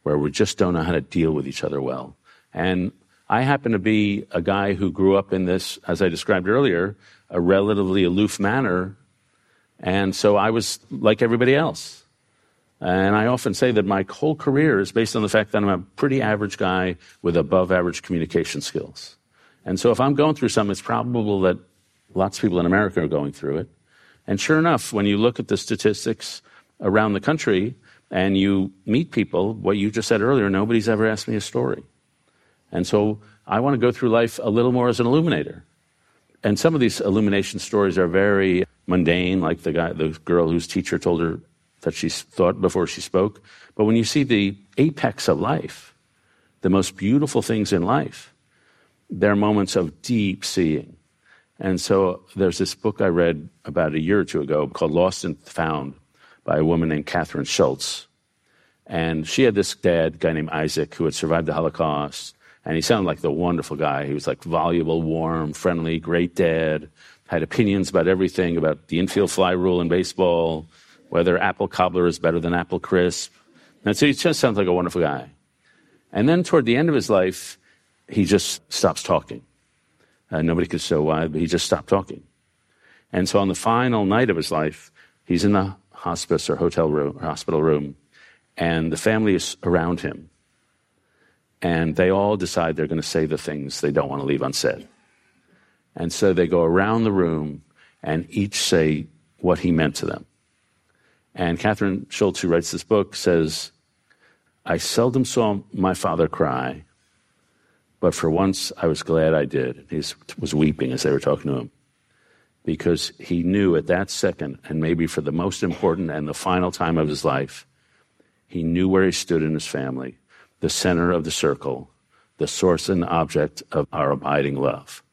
where we just don't know how to deal with each other well. And I happen to be a guy who grew up in this, as I described earlier, a relatively aloof manner. And so I was like everybody else. And I often say that my whole career is based on the fact that I'm a pretty average guy with above average communication skills. And so if I'm going through something, it's probable that lots of people in America are going through it. And sure enough, when you look at the statistics around the country and you meet people, what you just said earlier, nobody's ever asked me a story. And so I want to go through life a little more as an illuminator. And some of these illumination stories are very mundane, like the guy, the girl whose teacher told her that she thought before she spoke. But when you see the apex of life, the most beautiful things in life, they're moments of deep seeing. And so there's this book I read about a year or two ago called Lost and Found by a woman named Kathryn Schulz. And she had this dad, guy named Isaac, who had survived the Holocaust. And he sounded like the wonderful guy. He was like voluble, warm, friendly, great dad, had opinions about everything, about the infield fly rule in baseball, whether apple cobbler is better than apple crisp. And so he just sounds like a wonderful guy. And then toward the end of his life, he just stops talking. Uh, nobody could say why, but he just stopped talking. And so on the final night of his life, he's in the hospice or hotel room, or hospital room, and the family is around him. And they all decide they're going to say the things they don't want to leave unsaid. And so they go around the room and each say what he meant to them. And Kathryn Schulz, who writes this book, says, I seldom saw my father cry, but for once I was glad I did. He was weeping as they were talking to him because he knew at that second, and maybe for the most important and the final time of his life, he knew where he stood in his family, the center of the circle, the source and object of our abiding love.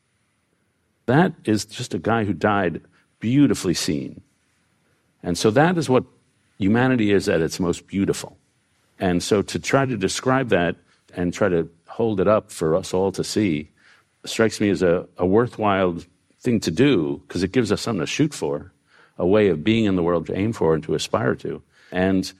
That is just a guy who died beautifully seen. And so that is what humanity is at its most beautiful. And so to try to describe that and try to hold it up for us all to see strikes me as a, a worthwhile thing to do because it gives us something to shoot for, a way of being in the world to aim for and to aspire to. And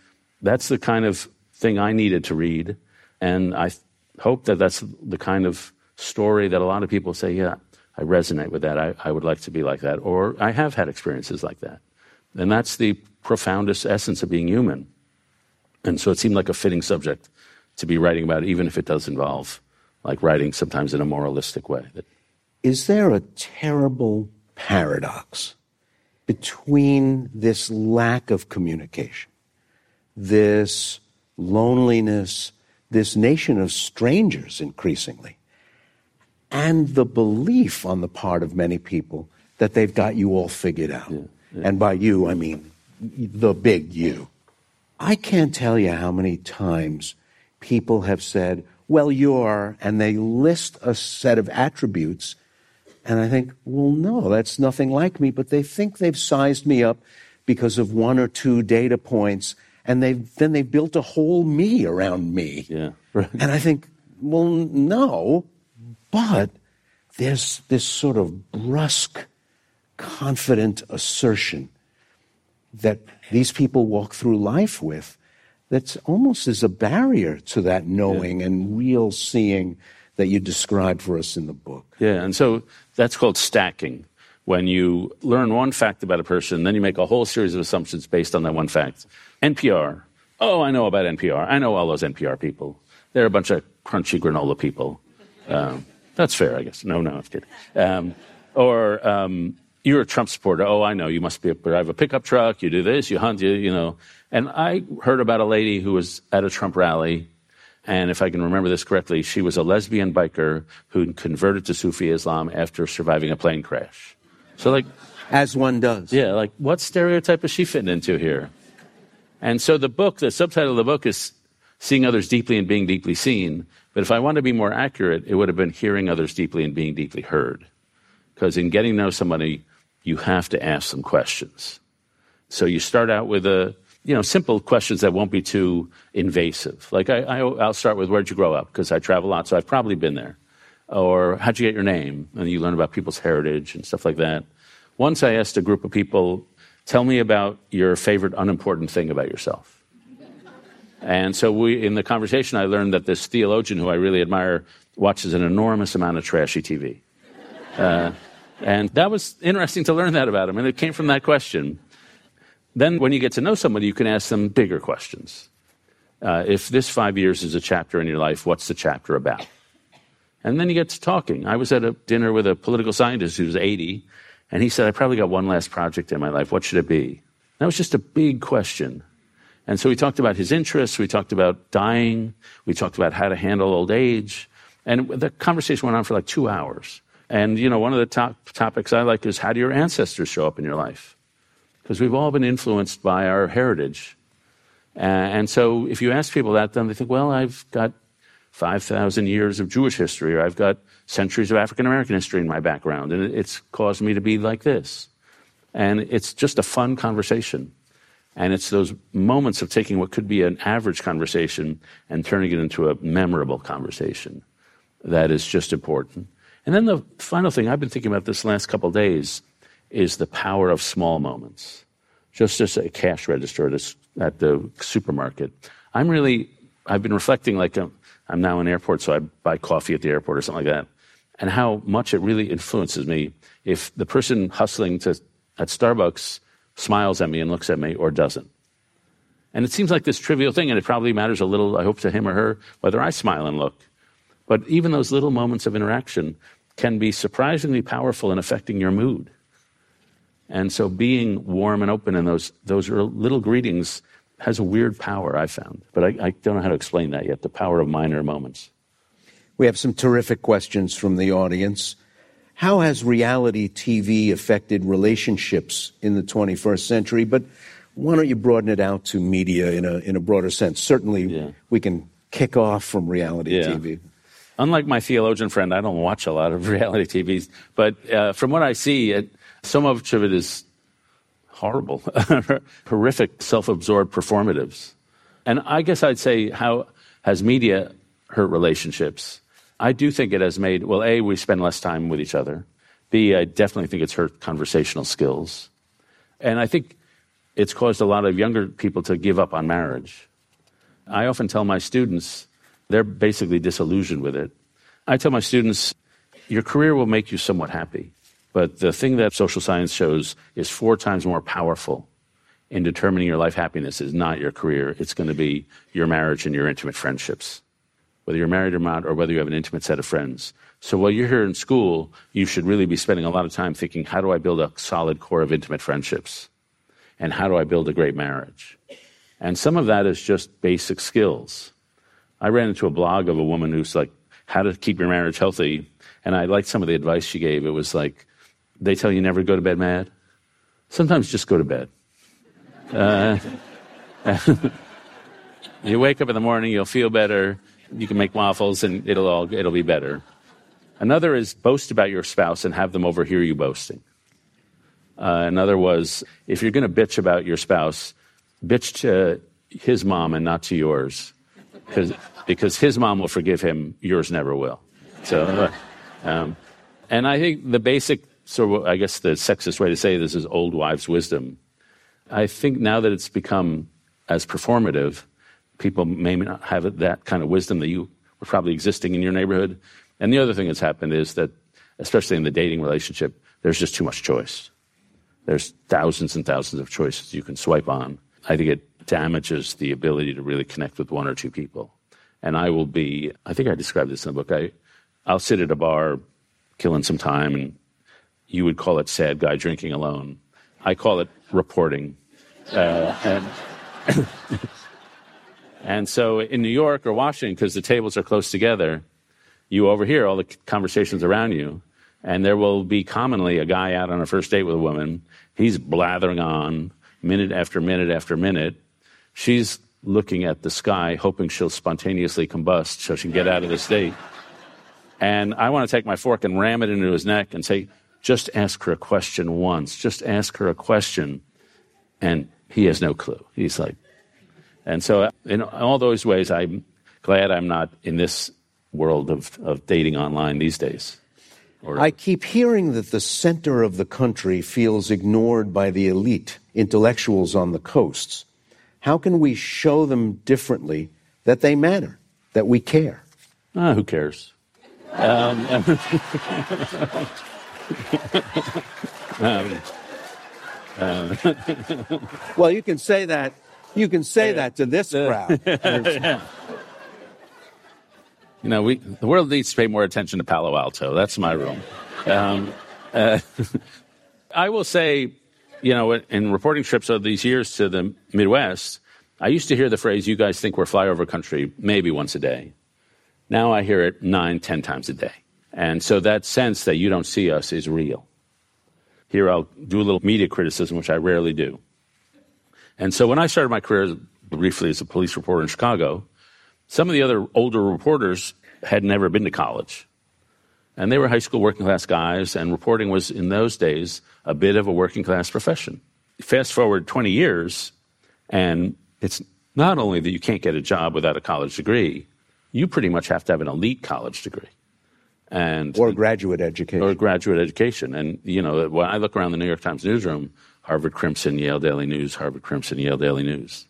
that's the kind of thing I needed to read. And I hope that that's the kind of story that a lot of people say, yeah, I resonate with that. I, I would like to be like that. Or I have had experiences like that. And that's the profoundest essence of being human. And so it seemed like a fitting subject to be writing about, even if it does involve like writing sometimes in a moralistic way. Is there a terrible paradox between this lack of communication, this loneliness, this nation of strangers increasingly, and the belief on the part of many people that they've got you all figured out? Yeah. And by you, I mean the big you. I can't tell you how many times people have said, well, you're, and they list a set of attributes. And I think, well, no, that's nothing like me. But they think they've sized me up because of one or two data points. And they've, then they've built a whole me around me. Yeah. Right. And I think, well, no. But there's this sort of brusque confident assertion that these people walk through life with that's almost as a barrier to that knowing yeah. and real seeing that you described for us in the book. Yeah, and so that's called stacking. When you learn one fact about a person, then you make a whole series of assumptions based on that one fact. NPR. Oh, I know about NPR. I know all those NPR people. They're a bunch of crunchy granola people. Um, that's fair, I guess. No, no, I'm kidding. Um, or um, you're a Trump supporter. Oh, I know. You must be a, drive a pickup truck. You do this. You hunt. You you know. And I heard about a lady who was at a Trump rally, and if I can remember this correctly, she was a lesbian biker who converted to Sufi Islam after surviving a plane crash. So, like, as one does. Yeah. Like, what stereotype is she fitting into here? And so the book, the subtitle of the book is "Seeing Others Deeply and Being Deeply Seen." But if I want to be more accurate, it would have been hearing others deeply and being deeply heard. Because in getting to know somebody, you have to ask some questions. So you start out with a, you know, simple questions that won't be too invasive. Like I, I, will start with where'd you grow up? Because I travel a lot, so I've probably been there. Or how'd you get your name? And you learn about people's heritage and stuff like that. Once I asked a group of people, tell me about your favorite unimportant thing about yourself. And so we, in the conversation, I learned that this theologian who I really admire watches an enormous amount of trashy TV. Uh, and that was interesting to learn that about him. And it came from that question. Then, when you get to know somebody, you can ask them bigger questions. Uh, if this five years is a chapter in your life, what's the chapter about? And then you get to talking. I was at a dinner with a political scientist who's 80, And he said, I probably got one last project in my life. What should it be? That was just a big question. And so we talked about his interests, we talked about dying, we talked about how to handle old age. And the conversation went on for like two hours. And, you know, one of the top topics I like is how do your ancestors show up in your life? Because we've all been influenced by our heritage. And so if you ask people that, then they think, well, I've got 5,000 years of Jewish history, or I've got centuries of African American history in my background, and it's caused me to be like this. And it's just a fun conversation. And it's those moments of taking what could be an average conversation and turning it into a memorable conversation that is just important. And then the final thing I've been thinking about this last couple days is the power of small moments. Just as a cash register at, a, at the supermarket. I'm really, I've been reflecting like a, I'm now in airport, so I buy coffee at the airport or something like that, and how much it really influences me if the person hustling to, at Starbucks smiles at me and looks at me or doesn't. And it seems like this trivial thing, and it probably matters a little, I hope, to him or her, whether I smile and look. But even those little moments of interaction can be surprisingly powerful in affecting your mood. And so being warm and open in those, those little greetings has a weird power, I found. But I, I don't know how to explain that yet the power of minor moments. We have some terrific questions from the audience. How has reality TV affected relationships in the 21st century? But why don't you broaden it out to media in a, in a broader sense? Certainly, yeah. we can kick off from reality yeah. TV unlike my theologian friend, I don't watch a lot of reality TV, but uh, from what I see, it, so much of it is horrible, horrific, self absorbed performatives. And I guess I'd say, how has media hurt relationships? I do think it has made, well, A, we spend less time with each other. B, I definitely think it's hurt conversational skills. And I think it's caused a lot of younger people to give up on marriage. I often tell my students, they're basically disillusioned with it. I tell my students, your career will make you somewhat happy. But the thing that social science shows is four times more powerful in determining your life happiness is not your career. It's going to be your marriage and your intimate friendships, whether you're married or not, or whether you have an intimate set of friends. So while you're here in school, you should really be spending a lot of time thinking, how do I build a solid core of intimate friendships? And how do I build a great marriage? And some of that is just basic skills. I ran into a blog of a woman who's like, how to keep your marriage healthy. And I liked some of the advice she gave. It was like, they tell you never go to bed mad. Sometimes just go to bed. Uh, you wake up in the morning, you'll feel better. You can make waffles and it'll all, it'll be better. Another is boast about your spouse and have them overhear you boasting. Uh, another was if you're going to bitch about your spouse, bitch to his mom and not to yours because because his mom will forgive him, yours never will. So, um, and I think the basic of, I guess the sexist way to say this is old wives' wisdom. I think now that it's become as performative, people may not have that kind of wisdom that you were probably existing in your neighborhood. And the other thing that's happened is that, especially in the dating relationship, there's just too much choice. There's thousands and thousands of choices you can swipe on. I think it damages the ability to really connect with one or two people. And I will be, I think I described this in the book. I, I'll sit at a bar killing some time, and you would call it sad guy drinking alone. I call it reporting. Uh, and, and so in New York or Washington, because the tables are close together, you overhear all the conversations around you. And there will be commonly a guy out on a first date with a woman. He's blathering on minute after minute after minute. She's looking at the sky, hoping she'll spontaneously combust so she can get out of the state. And I want to take my fork and ram it into his neck and say, just ask her a question once. Just ask her a question. And he has no clue. He's like, and so in all those ways, I'm glad I'm not in this world of, of dating online these days. Or, I keep hearing that the center of the country feels ignored by the elite, intellectuals on the coasts. How can we show them differently that they matter, that we care? Ah, who cares? Um, um, uh, well, you can say that. You can say that to this crowd. you know, we the world needs to pay more attention to Palo Alto. That's my room. Um, uh, I will say, you know, in reporting trips of these years to the Midwest, I used to hear the phrase, you guys think we're flyover country, maybe once a day. Now I hear it nine, ten times a day. And so that sense that you don't see us is real. Here I'll do a little media criticism, which I rarely do. And so when I started my career briefly as a police reporter in Chicago, some of the other older reporters had never been to college. And they were high school working class guys, and reporting was, in those days, a bit of a working class profession. Fast forward 20 years, and it's not only that you can't get a job without a college degree, you pretty much have to have an elite college degree. And or graduate education. Or graduate education. And, you know, when I look around the New York Times newsroom, Harvard Crimson, Yale Daily News, Harvard Crimson, Yale Daily News.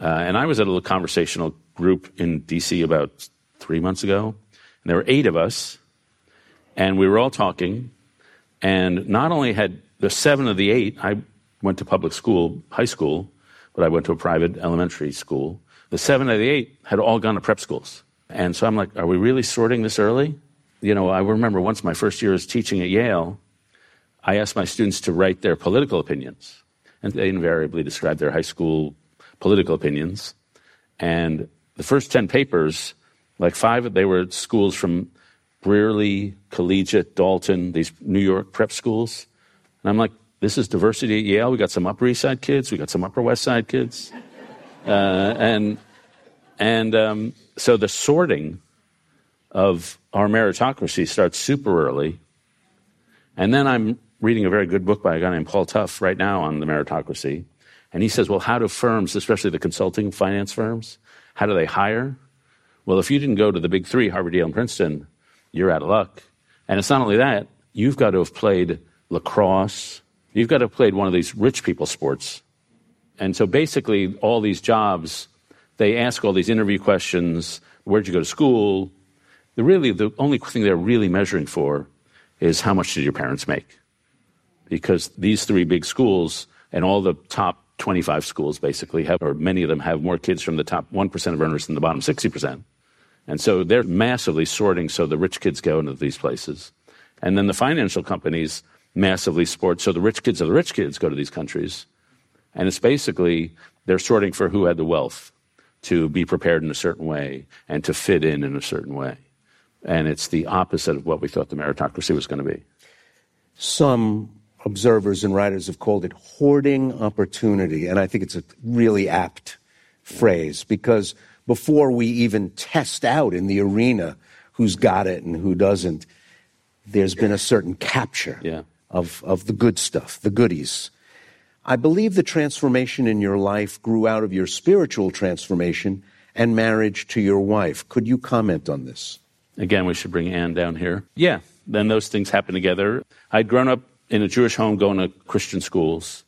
Uh, and I was at a little conversational group in D.C. about three months ago, and there were eight of us, and we were all talking. And not only had the seven of the eight, I went to public school, high school, but I went to a private elementary school. The seven of the eight had all gone to prep schools. And so I'm like, are we really sorting this early? You know, I remember once my first year was teaching at Yale, I asked my students to write their political opinions. And they invariably described their high school political opinions. And the first 10 papers, like five, they were schools from Brearley, Collegiate, Dalton, these New York prep schools. And I'm like, this is diversity at Yale. We got some Upper East Side kids, we got some Upper West Side kids. Uh, and and um, so the sorting of our meritocracy starts super early. And then I'm reading a very good book by a guy named Paul Tough right now on the meritocracy. And he says, well, how do firms, especially the consulting finance firms, how do they hire? Well, if you didn't go to the big three, Harvard, Yale, and Princeton, you're out of luck. And it's not only that, you've got to have played lacrosse, you've got to have played one of these rich people sports. And so basically, all these jobs, they ask all these interview questions where'd you go to school? The really, the only thing they're really measuring for is how much did your parents make? Because these three big schools and all the top 25 schools basically have, or many of them have more kids from the top 1% of earners than the bottom 60%. And so they're massively sorting so the rich kids go into these places. And then the financial companies massively sport so the rich kids of the rich kids go to these countries. And it's basically they're sorting for who had the wealth to be prepared in a certain way and to fit in in a certain way. And it's the opposite of what we thought the meritocracy was going to be. Some observers and writers have called it hoarding opportunity. And I think it's a really apt phrase because before we even test out in the arena who's got it and who doesn't, there's been a certain capture yeah. of, of the good stuff, the goodies. I believe the transformation in your life grew out of your spiritual transformation and marriage to your wife. Could you comment on this? Again, we should bring Anne down here. Yeah, then those things happen together. I'd grown up in a Jewish home going to Christian schools.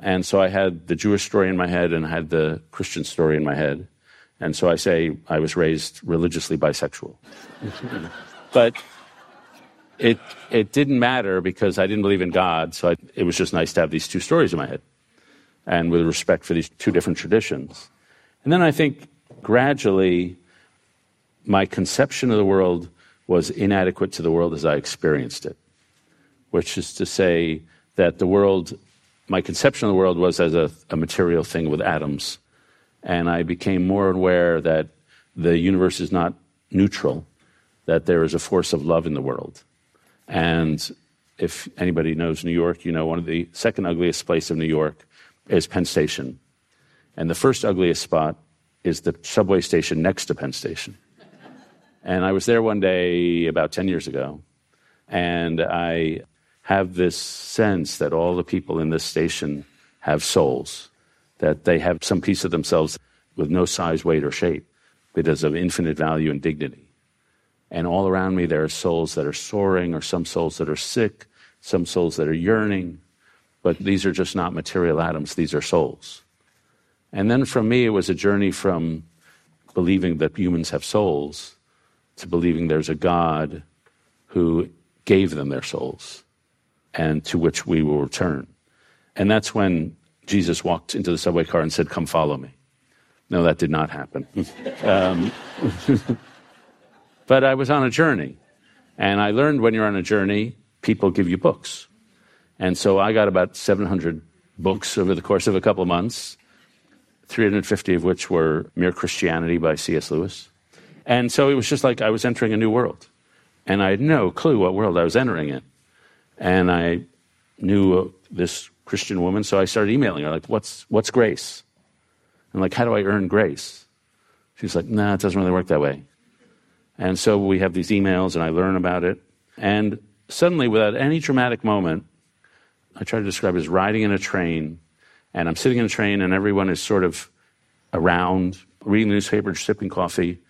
And so I had the Jewish story in my head and I had the Christian story in my head. And so I say I was raised religiously bisexual. but it, it didn't matter because I didn't believe in God. So I, it was just nice to have these two stories in my head and with respect for these two different traditions. And then I think gradually my conception of the world was inadequate to the world as I experienced it which is to say that the world, my conception of the world was as a, a material thing with atoms. And I became more aware that the universe is not neutral, that there is a force of love in the world. And if anybody knows New York, you know one of the second ugliest place of New York is Penn Station. And the first ugliest spot is the subway station next to Penn Station. And I was there one day about 10 years ago, and I have this sense that all the people in this station have souls, that they have some piece of themselves with no size, weight, or shape, but is of infinite value and dignity. And all around me, there are souls that are soaring, or some souls that are sick, some souls that are yearning, but these are just not material atoms, these are souls. And then for me, it was a journey from believing that humans have souls to believing there's a God who gave them their souls and to which we will return. And that's when Jesus walked into the subway car and said, Come follow me. No, that did not happen. um, but I was on a journey. And I learned when you're on a journey, people give you books. And so I got about 700 books over the course of a couple of months, 350 of which were Mere Christianity by C.S. Lewis. And so it was just like I was entering a new world. And I had no clue what world I was entering in. And I knew uh, this Christian woman, so I started emailing her, like, what's, what's grace? And like, how do I earn grace? She's like, nah, it doesn't really work that way. And so we have these emails, and I learn about it. And suddenly, without any dramatic moment, I try to describe it as riding in a train, and I'm sitting in a train, and everyone is sort of around, reading the newspaper, sipping coffee,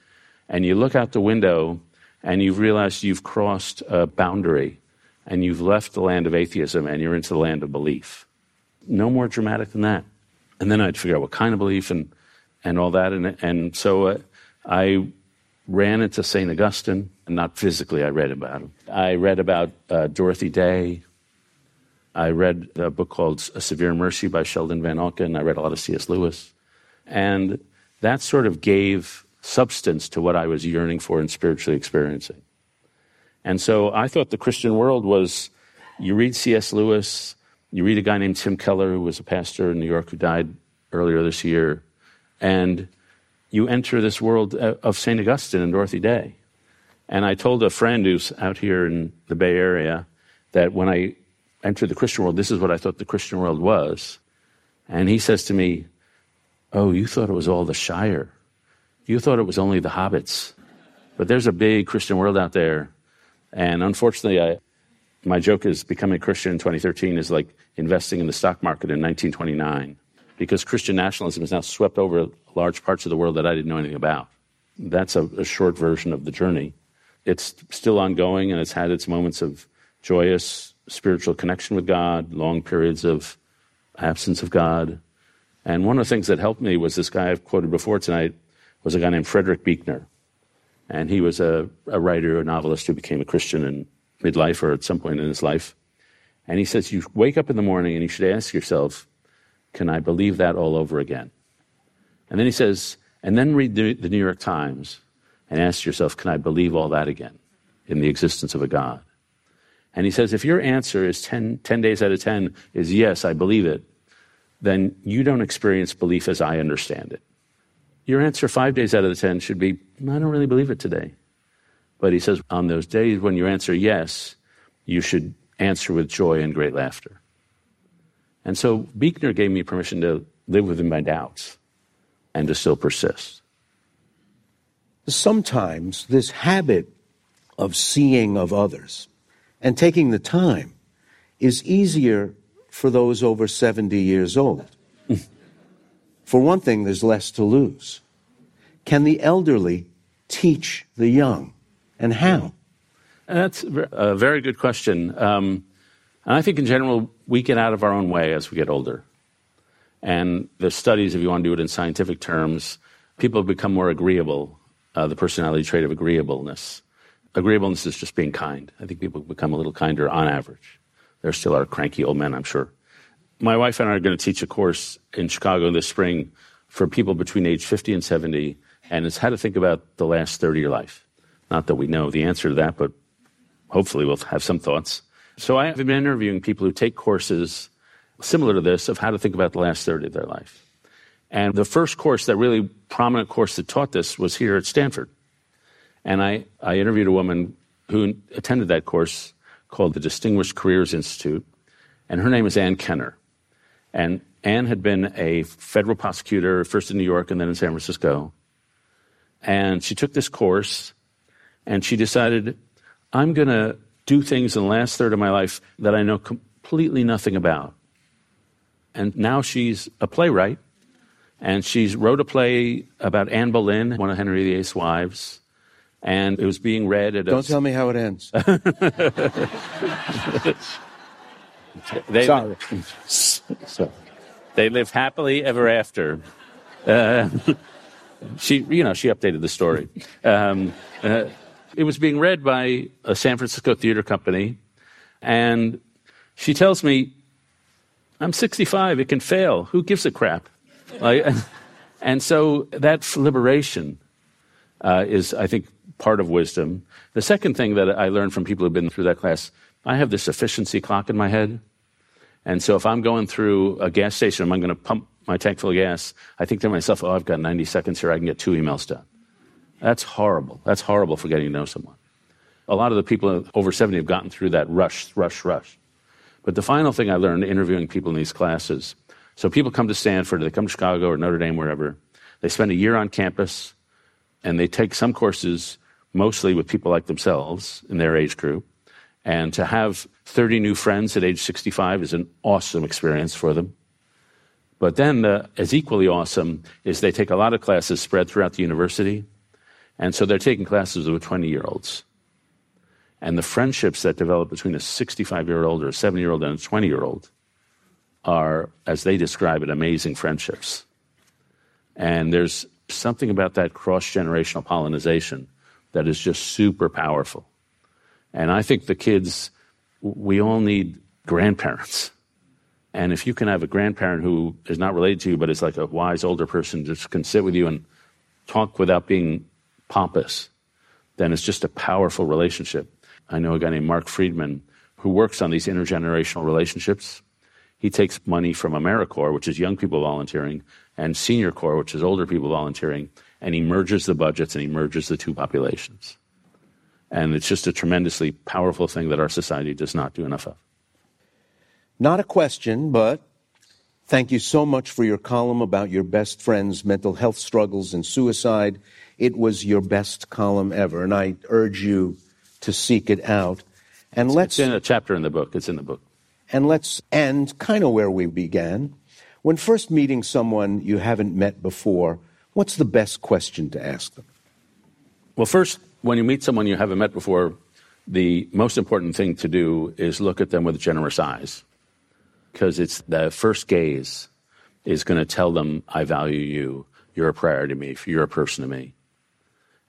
and you look out the window, and you've realized you've crossed a boundary, and you've left the land of atheism, and you're into the land of belief. No more dramatic than that. And then I'd figure out what kind of belief and, and all that. And, and so uh, I ran into St. Augustine, and not physically, I read about him. I read about uh, Dorothy Day, I read a book called A Severe Mercy by Sheldon Van Vanauken. I read a lot of C.S. Lewis. And that sort of gave substance to what I was yearning for and spiritually experiencing. And so I thought the Christian world was you read C.S. Lewis, you read a guy named Tim Keller, who was a pastor in New York who died earlier this year, and you enter this world uh, of St. Augustine and Dorothy Day. And I told a friend who's out here in the Bay Area that when I entered the Christian world, this is what I thought the Christian world was. And he says to me, Oh, you thought it was all the Shire. You thought it was only the hobbits. But there's a big Christian world out there. And unfortunately, I, my joke is becoming a Christian in 2013 is like investing in the stock market in 1929 because Christian nationalism has now swept over large parts of the world that I didn't know anything about. That's a, a short version of the journey. It's still ongoing and it's had its moments of joyous spiritual connection with God, long periods of absence of God. And one of the things that helped me was this guy I've quoted before tonight was a guy named Frederick Buechner. And he was a, a writer, a novelist who became a Christian in midlife or at some point in his life. And he says, You wake up in the morning and you should ask yourself, Can I believe that all over again? And then he says, And then read the, the New York Times and ask yourself, Can I believe all that again in the existence of a God? And he says, if your answer is 10, 10 days out of 10 is yes, I believe it, then you don't experience belief as I understand it. Your answer five days out of the 10 should be, I don't really believe it today. But he says, on those days when you answer yes, you should answer with joy and great laughter. And so Buechner gave me permission to live within my doubts and to still persist. Sometimes this habit of seeing of others and taking the time is easier for those over 70 years old. For one thing, there's less to lose. Can the elderly teach the young, and how? That's a very good question. Um, and I think in general, we get out of our own way as we get older. And the studies, if you want to do it in scientific terms, people become more agreeable, uh, the personality trait of agreeableness agreeableness is just being kind. I think people become a little kinder on average. There still are cranky old men, I'm sure. My wife and I are going to teach a course in Chicago this spring for people between age 50 and 70, and it's how to think about the last 30 of your life. Not that we know the answer to that, but hopefully we'll have some thoughts. So I have been interviewing people who take courses similar to this of how to think about the last 30 of their life. And the first course, that really prominent course that taught this, was here at Stanford. And I, I interviewed a woman who attended that course called the Distinguished Careers Institute, and her name is Ann Kenner. And Anne had been a federal prosecutor, first in New York and then in San Francisco. And she took this course and she decided, I'm going to do things in the last third of my life that I know completely nothing about. And now she's a playwright, and she's wrote a play about Anne Boleyn, one of Henry VIII's wives and it was being read at. Don't a, tell me how it ends. they, Sorry. so, they live happily ever after. Uh, she, you know, she updated the story. Um, uh, it was being read by a San Francisco theater company, and she tells me, "I'm 65. It can fail. Who gives a crap?" Like, and so that liberation uh, is, I think, part of wisdom. The second thing that I learned from people who've been through that class, I have this efficiency clock in my head. And so if I'm going through a gas station, and I'm going to pump my tank full of gas, I think to myself, oh, I've got 90 seconds here, I can get two emails done. That's horrible. That's horrible for getting to know someone. A lot of the people over 70 have gotten through that rush, rush, rush. But the final thing I learned interviewing people in these classes so people come to Stanford, they come to Chicago or Notre Dame, wherever. They spend a year on campus and they take some courses mostly with people like themselves in their age group. And to have 30 new friends at age 65 is an awesome experience for them. But then, uh, as equally awesome, is they take a lot of classes spread throughout the university. And so they're taking classes with 20 year olds. And the friendships that develop between a 65 year old or a 70 year old and a 20 year old are, as they describe it, amazing friendships. And there's something about that cross generational pollination that is just super powerful. And I think the kids, we all need grandparents. And if you can have a grandparent who is not related to you, but is like a wise older person, just can sit with you and talk without being pompous, then it's just a powerful relationship. I know a guy named Marc Freedman who works on these intergenerational relationships. He takes money from AmeriCorps, which is young people volunteering, and Senior Corps, which is older people volunteering, and he merges the budgets and he merges the two populations. And it's just a tremendously powerful thing that our society does not do enough of. Not a question, but thank you so much for your column about your best friend's mental health struggles and suicide. It was your best column ever, and I urge you to seek it out. And let's. It's in a chapter in the book. It's in the book. And let's end kind of where we began. When first meeting someone you haven't met before, what's the best question to ask them? Well, first, when you meet someone you haven't met before, the most important thing to do is look at them with generous eyes. Because it's the first gaze is going to tell them, I value you. You're a priority to me. You're a person to me.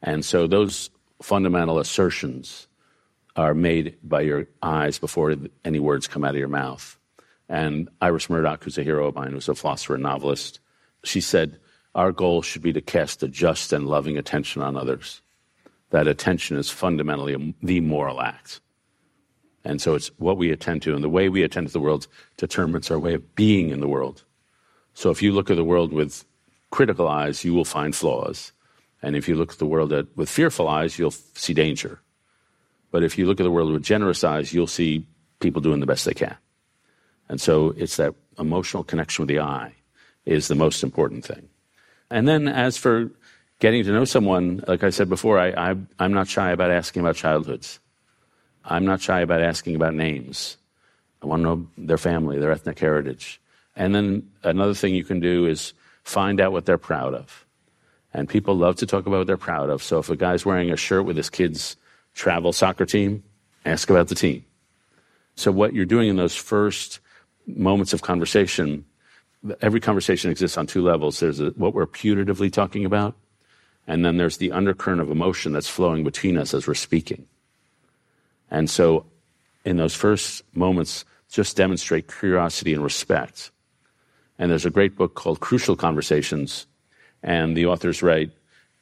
And so those fundamental assertions are made by your eyes before any words come out of your mouth. And Iris Murdoch, who's a hero of mine, who's a philosopher and novelist, she said, Our goal should be to cast a just and loving attention on others. That attention is fundamentally the moral act. And so it's what we attend to, and the way we attend to the world determines our way of being in the world. So if you look at the world with critical eyes, you will find flaws. And if you look at the world at, with fearful eyes, you'll see danger. But if you look at the world with generous eyes, you'll see people doing the best they can. And so it's that emotional connection with the eye is the most important thing. And then as for getting to know someone, like I said before, I, I'm not shy about asking about childhoods. I'm not shy about asking about names. I want to know their family, their ethnic heritage. And then another thing you can do is find out what they're proud of. And people love to talk about what they're proud of. So if a guy's wearing a shirt with his kid's travel soccer team, ask about the team. So, what you're doing in those first moments of conversation, every conversation exists on two levels. There's a, what we're putatively talking about, and then there's the undercurrent of emotion that's flowing between us as we're speaking. And so, in those first moments, just demonstrate curiosity and respect. And there's a great book called Crucial Conversations, and the authors write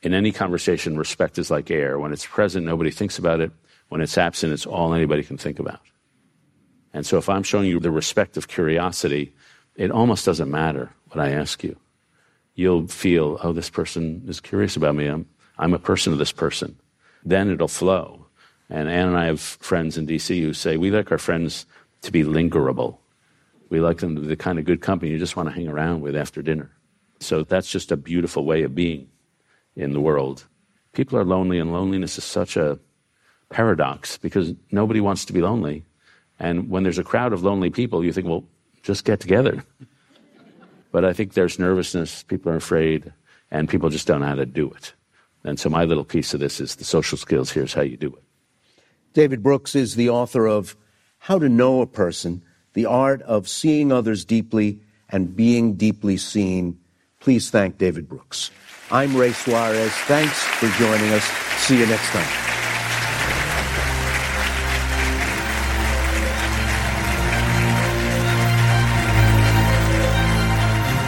in any conversation, respect is like air. When it's present, nobody thinks about it. When it's absent, it's all anybody can think about. And so if I'm showing you the respect of curiosity, it almost doesn't matter what I ask you. You'll feel, oh, this person is curious about me. I'm, I'm a person of this person. Then it'll flow. And Anne and I have friends in DC who say, we like our friends to be lingerable. We like them to be the kind of good company you just want to hang around with after dinner. So that's just a beautiful way of being in the world. People are lonely, and loneliness is such a paradox because nobody wants to be lonely. And when there's a crowd of lonely people, you think, well, just get together. But I think there's nervousness, people are afraid, and people just don't know how to do it. And so my little piece of this is the social skills. Here's how you do it. David Brooks is the author of How to Know a Person, the art of seeing others deeply and being deeply seen. Please thank David Brooks. I'm Ray Suarez. Thanks for joining us. See you next time.